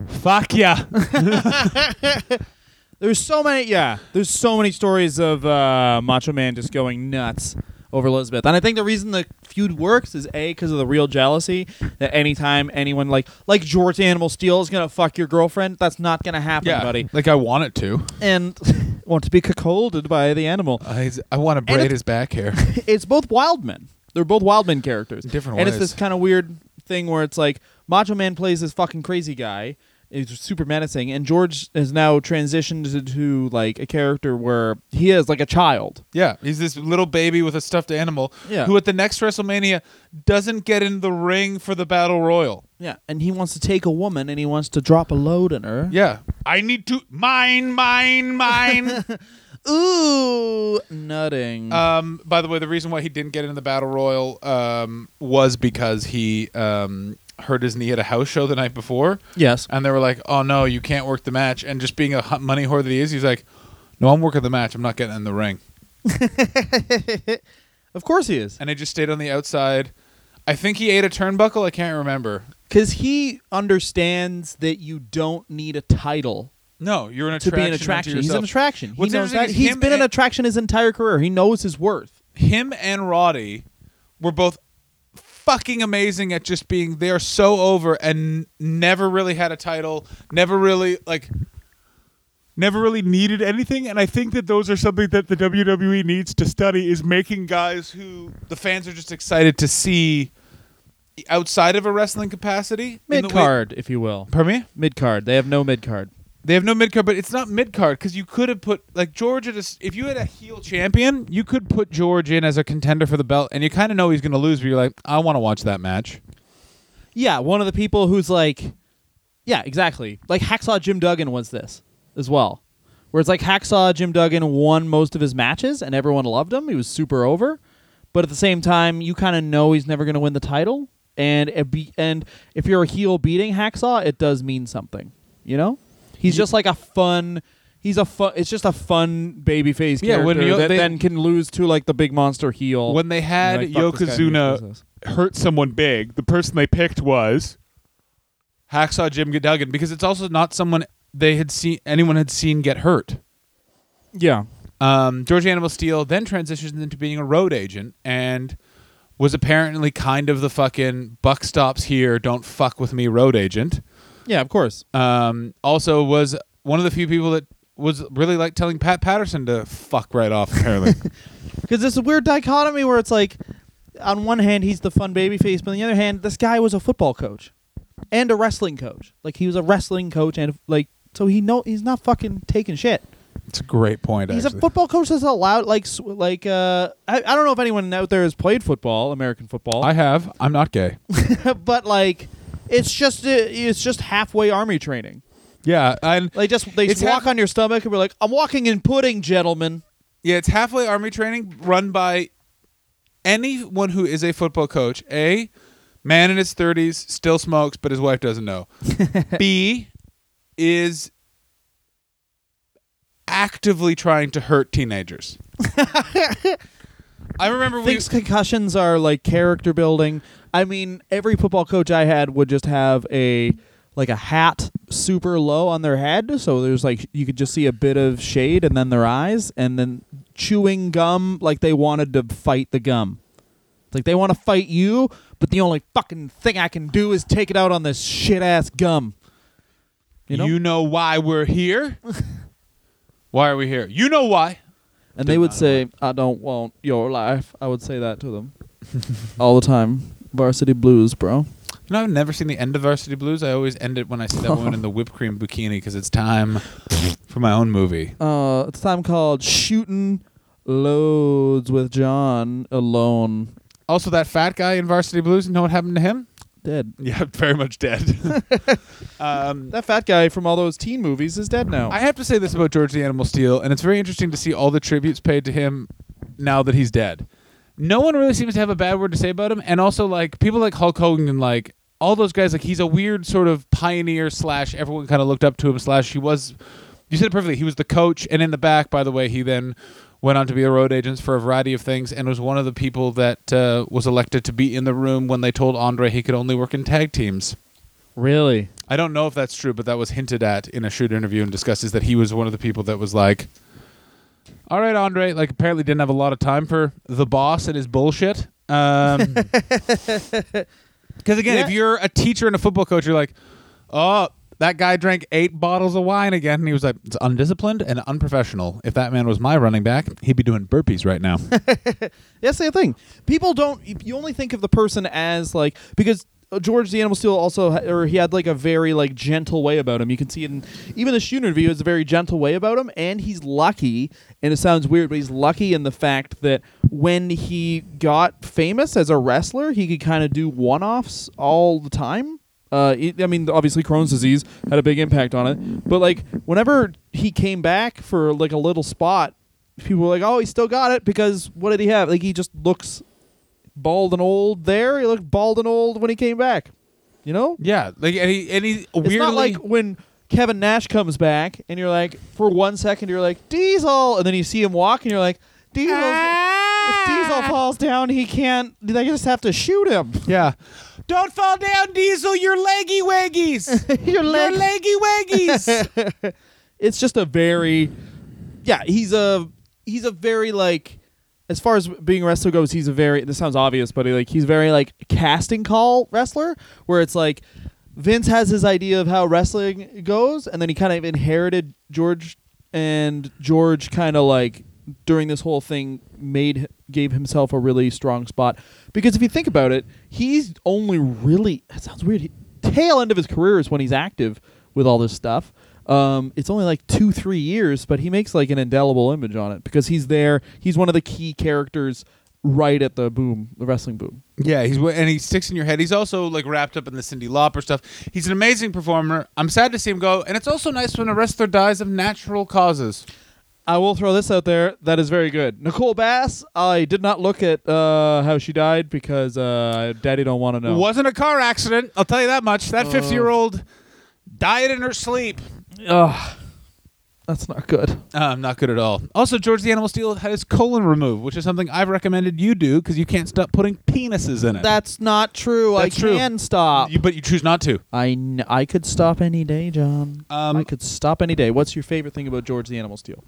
"Fuck yeah." There's so many, yeah. There's so many stories of uh, Macho Man just going nuts over Elizabeth, and I think the reason the feud works is a because of the real jealousy. That anytime anyone like like George Animal Steele is gonna fuck your girlfriend, that's not gonna happen, buddy. like I want it to. And want to be cuckolded by the animal. I, I want to braid his back hair. it's both Wildmen. They're both Wildman characters. In different and it's this kind of weird thing where it's like Macho Man plays this fucking crazy guy. He's super menacing, and George has now transitioned into like a character where he is like a child. Yeah, he's this little baby with a stuffed animal Yeah. who at the next WrestleMania doesn't get in the ring for the battle royal. Yeah, and he wants to take a woman and he wants to drop a load in her. Yeah. I need to mine, mine, mine. Ooh, nutting. um, by the way, the reason why he didn't get in the battle royal um, was because he um, hurt his knee at a house show the night before, yes. and they were like, "Oh no, you can't work the match." And just being a money whore that he is, he's like, "No, I'm working the match. I'm not getting in the ring." Of course he is. And he just stayed on the outside. I think he ate a turnbuckle. I can't remember. Because he understands that you don't need a title No, you're an to attraction. be an attraction. He's an attraction. What's he knows that. He's been an attraction his entire career. He knows his worth. him and Roddy were both fucking amazing at just being they are so over and never really had a title, never really like never really needed anything and I think that those are something that the WWE needs to study is making guys who the fans are just excited to see outside of a wrestling capacity in the Mid way- card, if you will. Pardon me? Mid card. They have no mid card. They have no mid card, but it's not mid card because you could have put like George s- if you had a heel champion, you could put George in as a contender for the belt, and you kind of know he's going to lose. But you're like, I want to watch that match. Yeah, one of the people who's like, yeah, exactly. Like Hacksaw Jim Duggan was this as well, where it's like Hacksaw Jim Duggan won most of his matches and everyone loved him. He was super over, but at the same time, you kind of know he's never going to win the title. And be, and if you're a heel beating Hacksaw, it does mean something. You know, he's just like a fun. He's a fun. It's just a fun babyface Yeah, character when that they- then can lose to like the big monster heel. When they had like, "Fuck this guy, who Yokozuna hurt someone big, the person they picked was Hacksaw Jim Duggan because it's also not someone they had seen anyone had seen get hurt. yeah, Um, George Animal Steele then transitions into being a road agent and was apparently kind of the fucking buck stops here, don't fuck with me road agent. Yeah, of course. um, also was one of the few people that was really like telling Pat Patterson to fuck right off. Apparently, Because it's a weird dichotomy where it's like, on one hand, he's the fun baby face, but on the other hand, this guy was a football coach and a wrestling coach. Like he was a wrestling coach, and like so he know he's not fucking taking shit. it's a great point. He's actually. a football coach that's allowed, like sw- like uh, I, I don't know if anyone out there has played football, American football, I have. I'm not gay. but like it's just uh, it's just halfway army training. Yeah, and they just they just walk half- on your stomach and be like, I'm walking in pudding, gentlemen. yeah, it's halfway army training run by anyone who is a football coach. A man in his 30s still smokes, but his wife doesn't know. B is actively trying to hurt teenagers. I remember we thinks concussions are like character building. I mean, every football coach I had would just have a like a hat super low on their head, so there's like you could just see a bit of shade and then their eyes, and then chewing gum like they wanted to fight the gum. It's like they want to fight you, but the only fucking thing I can do is take it out on this shit ass gum. You You know, know, why we're here? why are we here? You know why. And they would say, "I don't want your life." I would say that to them all the time. Varsity Blues, bro. You know, I've never seen the end of Varsity Blues. I always end it when I see that woman in the whipped cream bikini because it's time for my own movie. Uh, it's time called shooting loads with John alone. Also, that fat guy in Varsity Blues, you know what happened to him? Dead. Yeah, very much dead. um, That fat guy from all those teen movies is dead now. I have to say this about George the Animal Steele, and it's very interesting to see all the tributes paid to him now that he's dead. No one really seems to have a bad word to say about him, and also like people like Hulk Hogan and like all those guys. Like he's a weird sort of pioneer slash everyone kind of looked up to him slash he was. You said it perfectly. He was the coach, and in the back, by the way, he then went on to be a road agent for a variety of things, and was one of the people that uh, was elected to be in the room when they told Andre he could only work in tag teams. really? I don't know if that's true, but that was hinted at in a shoot interview and discussed is that he was one of the people that was like, "All right, Andre." Like apparently didn't have a lot of time for the boss and his bullshit. Um, because again, Yeah. if you're a teacher and a football coach, you're like, "Oh." That guy drank eight bottles of wine again, and he was like, "It's undisciplined and unprofessional." If that man was my running back, he'd be doing burpees right now. That's the thing. People don't. You only think of the person as like because uh, George the Animal Steele also, or he had like a very like gentle way about him. You can see it in even the shoot interview. It's a very gentle way about him, and he's lucky. And it sounds weird, but he's lucky in the fact that when he got famous as a wrestler, he could kind of do one-offs all the time. Uh, it- I mean, obviously Crohn's disease had a big impact on it, but like whenever he came back for like a little spot, people were like, "Oh, he still got it," because what did he have? Like he just looks bald and old there. He looked bald and old when he came back. You know, yeah, like and he and he weirdly it's not like when Kevin Nash comes back and you're like, for one second you're like Diesel, and then you see him walk and you're like Diesel. If Diesel falls down, he can't. They just have to shoot him. yeah. Don't fall down, Diesel. You're leggy waggies. Your You're leg. leggy waggies. it's just a very yeah he's a he's a very like as far as being a wrestler goes he's a very this sounds obvious but like he's very like casting call wrestler where it's like vince has his idea of how wrestling goes and then he kind of inherited george and george kind of like during this whole thing made gave himself a really strong spot because if you think about it he's only really that sounds weird he, tail end of his career is when he's active with all this stuff um, it's only like two three years but he makes like an indelible image on it because he's there he's one of the key characters right at the boom the wrestling boom Yeah, he's and he sticks in your head. He's also like wrapped up in the Cyndi Lauper stuff. He's an amazing performer. I'm sad to see him go, and it's also nice when a wrestler dies of natural causes. I will throw this out there. That is very good. Nicole Bass. I did not look at uh, how she died because uh, Daddy don't want to know. Wasn't a car accident. I'll tell you that much. That 50 year old died in her sleep. Ugh, that's not good. Um, not good at all. Also, George the Animal Steele had his colon removed, which is something I've recommended you do because you can't stop putting penises in it. That's not true. That's I true. can stop. You- but you choose not to. I, kn- I could stop any day, John. Um, I could stop any day. What's your favorite thing about George the Animal Steele?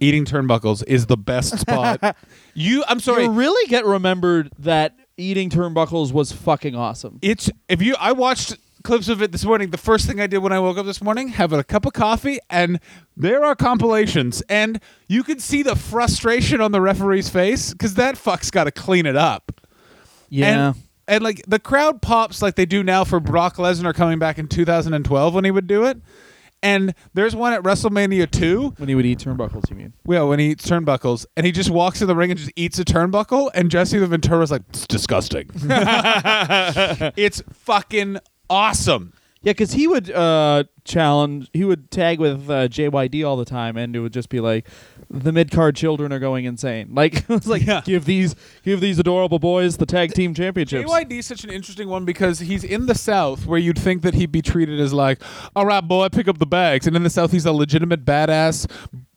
Eating turnbuckles is the best spot. you, I'm sorry. You really get remembered that eating turnbuckles was fucking awesome. It's if you I watched clips of it this morning. The first thing I did when I woke up this morning, have a cup of coffee, and there are compilations, and you can see the frustration on the referee's face because that fuck's got to clean it up. Yeah. And, and like the crowd pops like they do now for Brock Lesnar coming back in 2012 when he would do it. And there's one at WrestleMania 2 when he would eat turnbuckles, you mean? well, when he eats turnbuckles, and he just walks in the ring and just eats a turnbuckle, and Jesse the Ventura's like, it's disgusting. it's fucking awesome. Yeah, because he would uh, challenge, he would tag with uh, JYD all the time, and it would just be like, the mid card children are going insane. Like it was like, Yeah. give these, give these adorable boys the tag team championships. JYD is such an interesting one because he's in the South where you'd think that he'd be treated as like, all right, boy, pick up the bags. And in the South, he's a legitimate badass,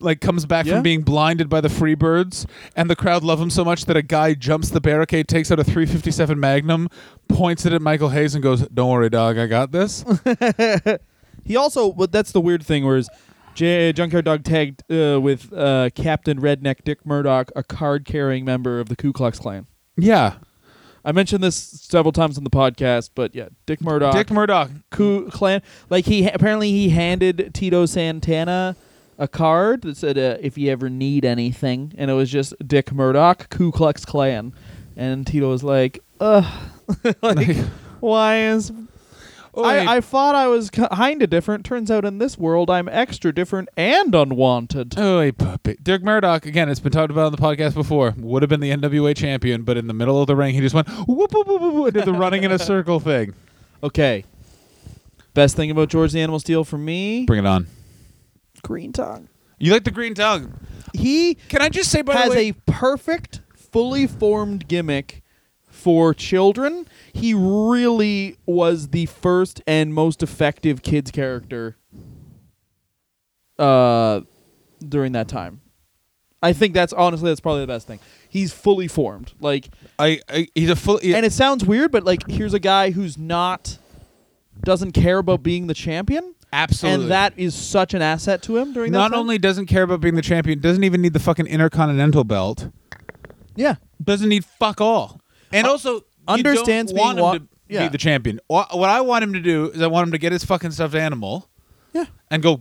like comes back Yeah. from being blinded by the Freebirds. And the crowd love him so much that a guy jumps the barricade, takes out a 357 Magnum, points it at Michael Hayes, and goes, don't worry, dog, I got this. He also, but that's the weird thing, whereas J- Junkyard Dog tagged uh, with uh, Captain Redneck Dick Murdoch, a card carrying member of the Ku Klux Klan. yeah. I mentioned this several times on the podcast, but yeah, Dick Murdoch, Dick Murdoch. Ku Klan. Like he apparently he handed Tito Santana a card that said, uh, "If you ever need anything," and it was just Dick Murdoch, Ku Klux Klan, and Tito was like, "Ugh, like, why is Oi. I, I thought I was kind of different. Turns out in this world, I'm extra different and unwanted. Oh, puppy. Dirk Murdoch, again, it's been talked about on the podcast before, would have been the NWA champion, but in the middle of the ring, he just went whoop, whoop, whoop, whoop, whoop, and did the running in a circle thing. Okay. Best thing about George the Animal Steele for me, Bring it on. Green tongue. You like the green tongue? He Can I just say, by has the way, a perfect, fully formed gimmick for children. He really was the first and most effective kids character uh, during that time. I think that's honestly that's probably the best thing. He's fully formed, like, I, I he's a full. and it sounds weird, but like, here's a guy who's not doesn't care about being the champion, absolutely. and that is such an asset to him during that not only doesn't care about being the champion, doesn't even need the fucking intercontinental belt. yeah, Doesn't need fuck all. And uh, also you understands don't want being him wa- to yeah. be the champion. What I want him to do is I want him to get his fucking stuffed animal yeah. and go.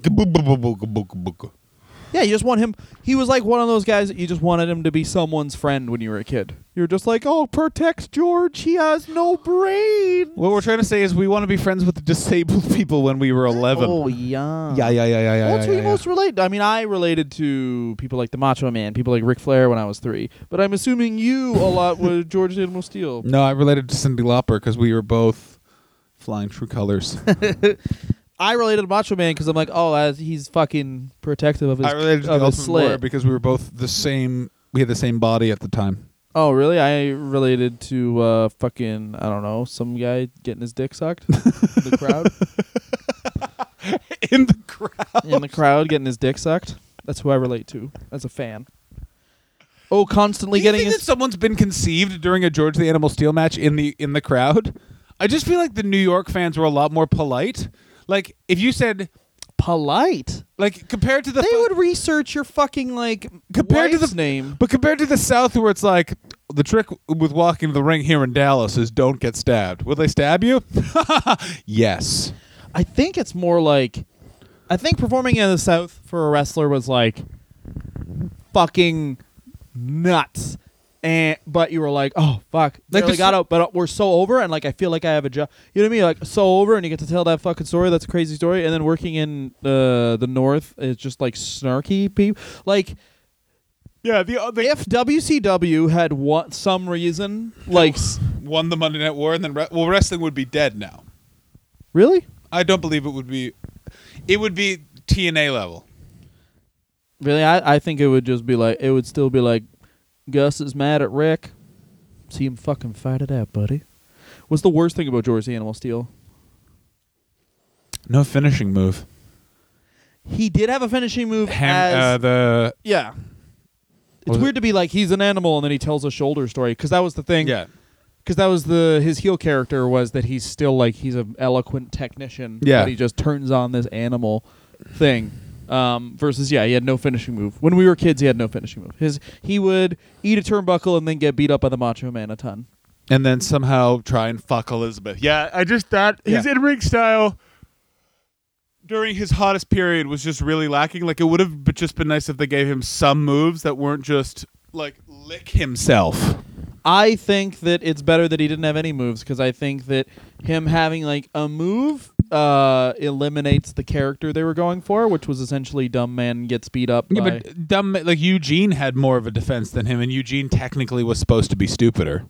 Yeah, you just want him. He was like one of those guys that you just wanted him to be someone's friend when you were a kid. You're just like, oh, protect George. He has no brain. What we're trying to say is we want to be friends with the disabled people when we were 11. Oh, yeah. Yeah, yeah, yeah, yeah, yeah. That's yeah, you yeah. most relate. I mean, I related to people like the Macho Man, people like Ric Flair when I was three. But I'm assuming you a lot with George Animal Steele. No, I related to Cyndi Lauper because we were both flying true colors. I related to Macho Man because I'm like, oh, uh, he's fucking protective of his, I related to of the his Ultimate slit. Because we were both the same. We had the same body at the time. Oh, really? I related to uh, fucking I don't know some guy getting his dick sucked in the crowd. In the crowd. in the crowd getting his dick sucked. That's who I relate to as a fan. Oh, constantly getting his. that someone's been conceived during a George the Animal Steele match in the in the crowd? I just feel like the New York fans were a lot more polite. Like if you said polite. like compared to the They fu- would research your fucking like Compared to the- name. But compared to the South, where it's like the trick with walking to the ring here in Dallas is don't get stabbed. Will they stab you? yes. I think it's more like I think performing in the South for a wrestler was like fucking nuts. And but you were like, oh fuck, Like the got out, but we're so over, and like I feel like I have a job. You know what I mean? Like so over, and you get to tell that fucking story. That's a crazy story. And then working in the the North is just like snarky people. Like Yeah. The, uh, if WCW had what some reason, like won the Monday Night War, and then re- well, wrestling would be dead now. really, I don't believe it would be. It would be TNA level. Really, I, I think it would just be like it would still be like Gus is mad at Rick. See him fucking fight it out, buddy. What's the worst thing about George the Animal Steele? No finishing move. He did have a finishing move Ham, as uh, the yeah. It's Was it- weird to be like he's an animal and then he tells a shoulder story because that was the thing. yeah. because that was the his heel character was that he's still like he's an eloquent technician. Yeah. but he just turns on this animal thing. Um, versus yeah, he had no finishing move. When we were kids, he had no finishing move. His he would eat a turnbuckle and then get beat up by the Macho Man a ton. and then somehow try and fuck Elizabeth. Yeah, I just thought his Yeah. in ring style during his hottest period was just really lacking. Like it would have just been nice if they gave him some moves that weren't just like lick himself. I think that it's better that he didn't have any moves because I think that him having like a move uh, eliminates the character they were going for, which was essentially dumb man gets beat up. Yeah, by, but dumb like Eugene had more of a defense than him, and Eugene technically was supposed to be stupider.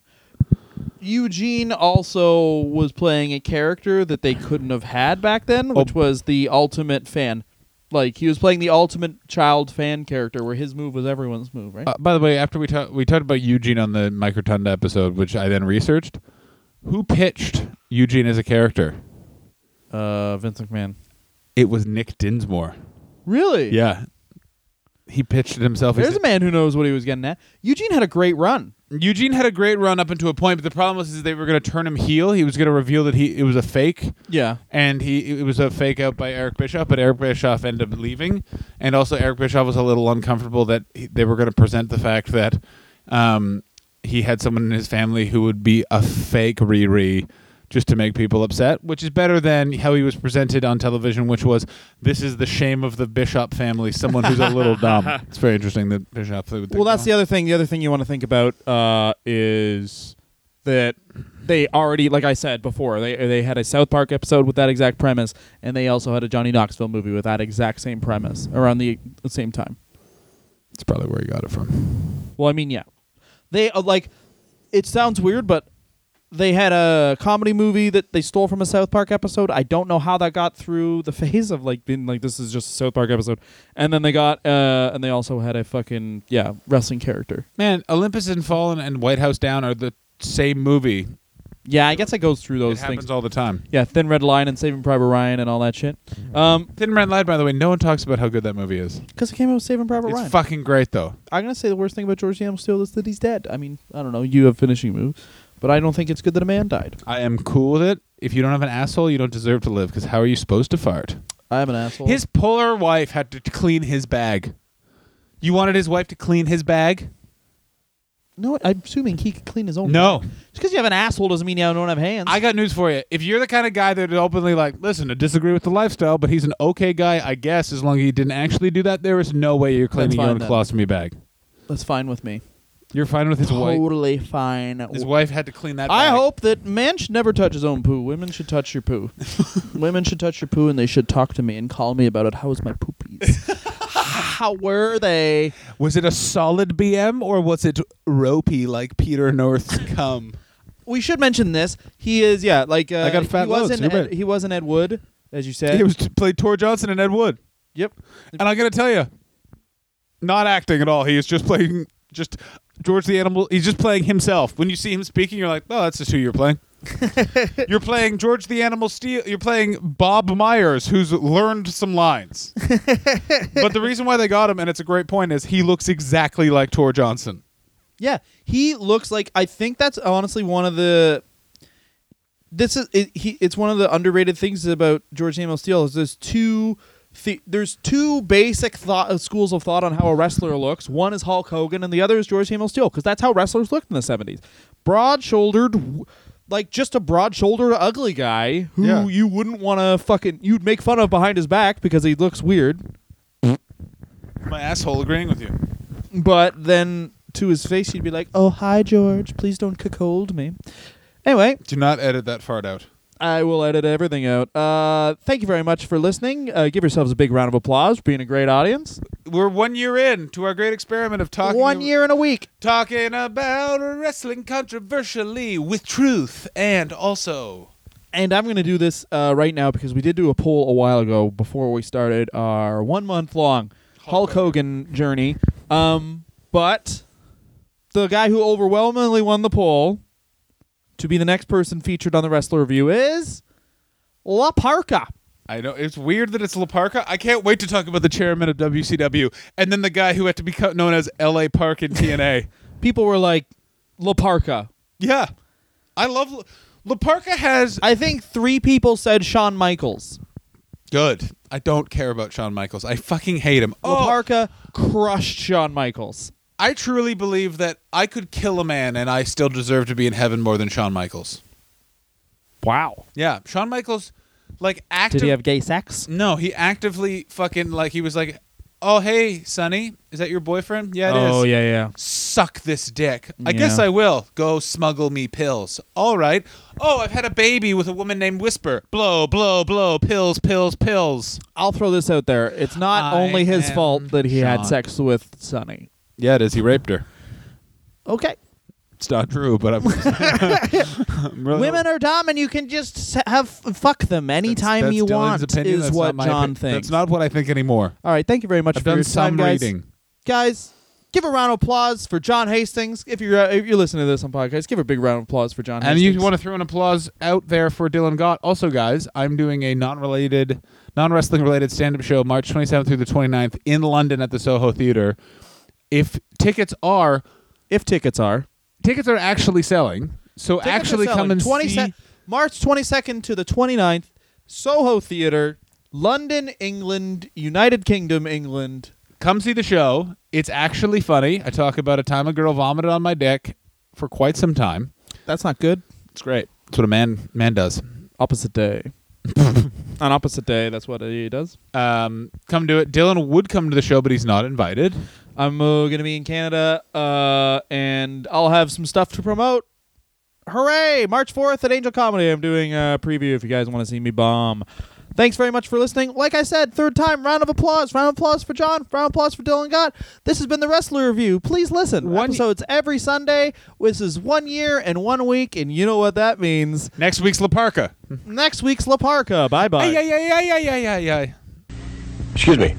Eugene also was playing a character that they couldn't have had back then, which Oh. was the ultimate fan. Like he was playing the ultimate child fan character, where his move was everyone's move, right? Uh, by the way, after we talked, we talked about Eugene on the Mike Rotunda episode, which I then researched. Who pitched Eugene as a character? Uh, Vince McMahon. It was Nick Dinsmore. Really? Yeah, he pitched it himself. He There's said- a man who knows what he was getting at. Eugene had a great run. Eugene had a great run up into a point, but the problem was is they were going to turn him heel. He was going to reveal that he it was a fake, Yeah. and he it was a fake out by Eric Bischoff. But Eric Bischoff ended up leaving, and also Eric Bischoff was a little uncomfortable that he, they were going to present the fact that um, he had someone in his family who would be a fake Riri. Just to make people upset, which is better than how he was presented on television, which was this is the shame of the Bischoff family, someone who's a little dumb. It's very interesting that Bischoff. Would Well, that's that. the other thing. The other thing you want to think about uh, is that they already, like I said before, they they had a South Park episode with that exact premise, and they also had a Johnny Knoxville movie with that exact same premise around the, the same time. It's probably where he got it from. Well, I mean, yeah, they uh, like. It sounds weird, but they had a comedy movie that they stole from a South Park episode. I don't know how that got through the phase of like being like this is just a South Park episode, and then they got uh and they also had a fucking yeah wrestling character. Man, Olympus Has Fallen and White House Down are the same movie. Yeah, I guess it goes through It those happens things. all the time. Yeah, Thin Red Line and Saving Private Ryan and all that shit. Um, Thin Red Line, by the way, no one talks about how good that movie is. because it came out with Saving Private It's Ryan. fucking great, though. I'm gonna say the worst thing about George the Animal Steele is that he's dead. I mean, I don't know. You have finishing move, but I don't think it's good that a man died. I am cool with it. If you don't have an asshole, you don't deserve to live. Because how are you supposed to fart? I am an asshole. His polar wife had to clean his bag. You wanted his wife to clean his bag? no, I'm assuming he could clean his own. No. Just because you have an asshole doesn't mean you don't have hands. I got news for you. If you're the kind of guy that openly like, listen, I disagree with the lifestyle, but he's an okay guy, I guess, as long as he didn't actually do that, there is no way you're cleaning your fine own then. colostomy bag. That's fine with me. You're fine with his wife. totally fine. His wife had to clean that. Up. I bag. hope that man should never touch his own poo. Women should touch your poo. Women should touch your poo, and they should talk to me and call me about it. How was my poopies? How were they? Was it a solid BM or was it ropey like Peter North's cum? We should mention this. He is yeah, like uh, I got fat he was loads, in you're Ed, right. he wasn't Ed Wood, as you said. He was played Tor Johnson and Ed Wood, yep. and I got to tell you, not acting at all. He is just playing just George the Animal. He's just playing himself. When you see him speaking, you're like, oh, that's just who you're playing. you're playing George the Animal Steele. You're playing Bob Myers, who's learned some lines. but the reason why they got him, and it's a great point, is he looks exactly like Tor Johnson. Yeah, he looks like. I think that's honestly one of the. This is it, he. It's one of the underrated things about George Samuel Steele is there's two. The, there's two basic thought uh, schools of thought on how a wrestler looks. One is Hulk Hogan, and the other is George Samuel Steele, because that's how wrestlers looked in the '70s. Broad-shouldered, w- like just a broad-shouldered, ugly guy who Yeah. you wouldn't want to fucking you'd make fun of behind his back because he looks weird. My asshole agreeing with you. But then to his face, you'd be like, "Oh, hi, George. Please don't cuckold me." Anyway, Do not edit that fart out. I will edit everything out. Uh, thank you very much for listening. Uh, give yourselves a big round of applause for being a great audience. We're one year in to our great experiment of talking One year and a week. talking about wrestling controversially with truth and also And I'm going to do this uh, right now because we did do a poll a while ago before we started our one month long Hulk Hogan journey. Um, but the guy who overwhelmingly won the poll to be the next person featured on the Wrestler Review is La Parka. I know it's weird that it's La Parka. I can't wait to talk about the chairman of WCW and then the guy who had to be known as L.A. Park in TNA. People were like, La Parka. yeah, I love La- Laparca has I think three people said Shawn Michaels. good. I don't care about Shawn Michaels. I fucking hate him. La Oh, Parka crushed Shawn Michaels. I truly believe that I could kill a man and I still deserve to be in heaven more than Shawn Michaels. Wow. Yeah, Shawn Michaels, like Did he have gay sex? No, he actively fucking like he was like, "Oh hey, Sonny, is that your boyfriend? Yeah, it oh, is. oh yeah, yeah. Suck this dick. I Yeah. guess I will. Go smuggle me pills. All right. Oh, I've had a baby with a woman named Whisper. Blow, blow, blow. Pills, pills, pills. I'll throw this out there. It's not I only his am fault that he had sex with Sonny. Yeah, it is. He raped her. Okay. It's not true, but I'm. I'm really- Women are dumb, and you can just s- have fuck them anytime That's you Dylan's want. opinion. Is That's what not my John opi- thinks. That's not what I think anymore. All right. Thank you very much I've for done your some time, guys. reading. Guys, give a round of applause for John Hastings. If you're uh, if you're listening to this on podcast, give a big round of applause for John Hastings. And Hastings. you want to throw an applause out there for Dylan Gott. Also, guys, I'm doing a non-related, non-wrestling related stand-up show March 27th through the 29th in London at the Soho Theater. If tickets are if tickets are tickets are actually selling, so Tickets actually come and 20 see. se- March 22nd to the 29th, Soho Theater, London, England, United Kingdom, England. come see the show. It's actually funny. I talk about a time a girl vomited on my dick for quite some time. That's not good. It's great. That's what a man man does. Opposite day. On opposite day, that's what he does. Um, come do it. Dylan would come to the show, but he's not invited. I'm uh, gonna be in Canada, uh, and I'll have some stuff to promote. Hooray! March 4th at Angel Comedy. I'm doing a preview if you guys want to see me bomb. Thanks very much for listening. Like I said, third time, round of applause. Round of applause for John. Round of applause for Dylan Gott. This has been the Wrestler Review. Please listen. One- Episodes every Sunday. This is one year and one week, and you know what that means. Next week's La Parka. Next week's La Parka. Bye bye. Yeah, yeah, yeah, yeah, yeah, yeah, yeah. Excuse me.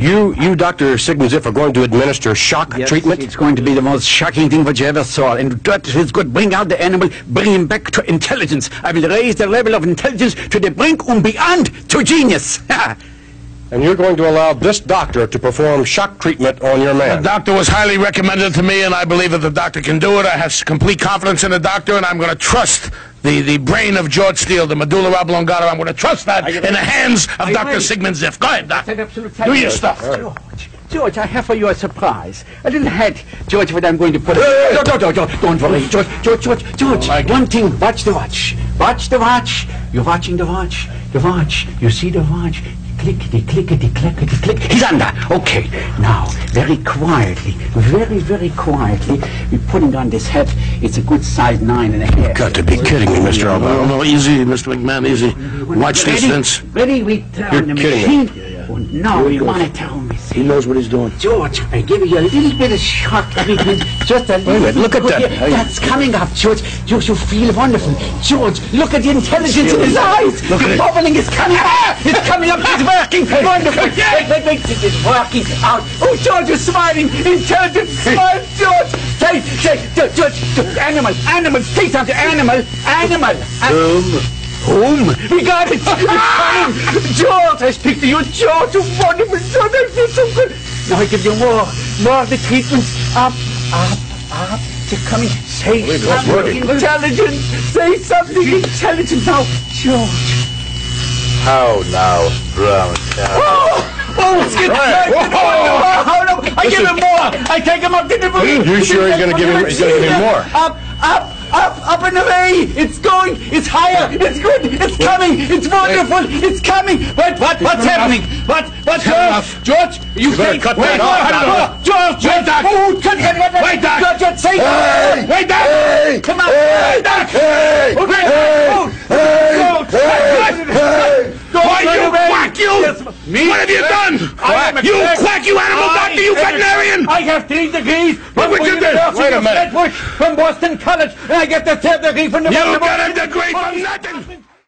You, you, Dr. Sigmund Ziff, are going to administer shock Yes, treatment? It's going to be the most shocking thing that you ever saw. And that is good. Bring out the animal, bring him back to intelligence. I will raise the level of intelligence to the brink and beyond to genius. And you're going to allow this doctor to perform shock treatment on your man. The doctor was highly recommended to me, and I believe that the doctor can do it. I have complete confidence in the doctor, and I'm going to trust the, the brain of George Steele, the medulla oblongata. I'm going to trust that in the hands of I Dr. agree. Sigmund Ziff. Go ahead, That's doctor. Do your fact. stuff. George, George, I have for you a surprise. A little hat, George, what I'm going to put. No, no, no, no, don't worry, George, George, George, George. One thing, watch the watch. Watch the watch. You're watching the watch. The watch. You see the watch. Clickety, clickety, clickety, click. He's under. Okay. Now, very quietly, very, very quietly, we're putting on this hat. It's a good size nine and a half. You've Got to be kidding me, Mr. Albano. No, easy, Mr. McMahon, easy. Watch ready, distance. Ready, we turn You're the kidding me. And now you want to tell me. He knows what he's doing. George, I give you a little bit of shock treatment. Just a little minute, look at that. That's coming up, George. You, you feel wonderful. George, look at the intelligence in his eyes. Look the bubbling is coming up. It's coming up. It's working. Wonderful. Wait, wait, wait. It is working out. Oh, George, you're smiling. Intelligent smile, George. Say, say, George, George, George, animal, animal. Say something. Animal, animal. An- Whom? We got it! It's coming! George, I speak to you, George, you wonderful George, I feel so good. Now I give you more, more of the treatments. Up, up, up. They're coming. Say that's something intelligent. Say something intelligent now, George. How now, brown? Oh, oh, it's getting Hey, oh, oh, no, I give him more. I take him up to the moon. You sure he's gonna give him- he's gonna give him more? Up, up, up, up and away. It's going. It's higher. It's good. It's coming. It's wonderful. It's coming. What? What? What's happening? What? What? George? George? You, better say? cut wait, that off. George, George. Wait, Doc. Oh, cut, cut, cut. Wait, Doc. George, George, say. Hey. Wait, Doc. Hey! Come on. Hey! Doc. Hey! Okay. Hey! Oh, Hey! George. Hey! Hey! Why, you quack, you! Yes, me? What have you done? A You quack. quack, you animal I doctor, you veterinarian! I have three degrees from would you Wait a minute. Redwood, from Boston College, and I get the third degree from the You got a degree from nothing!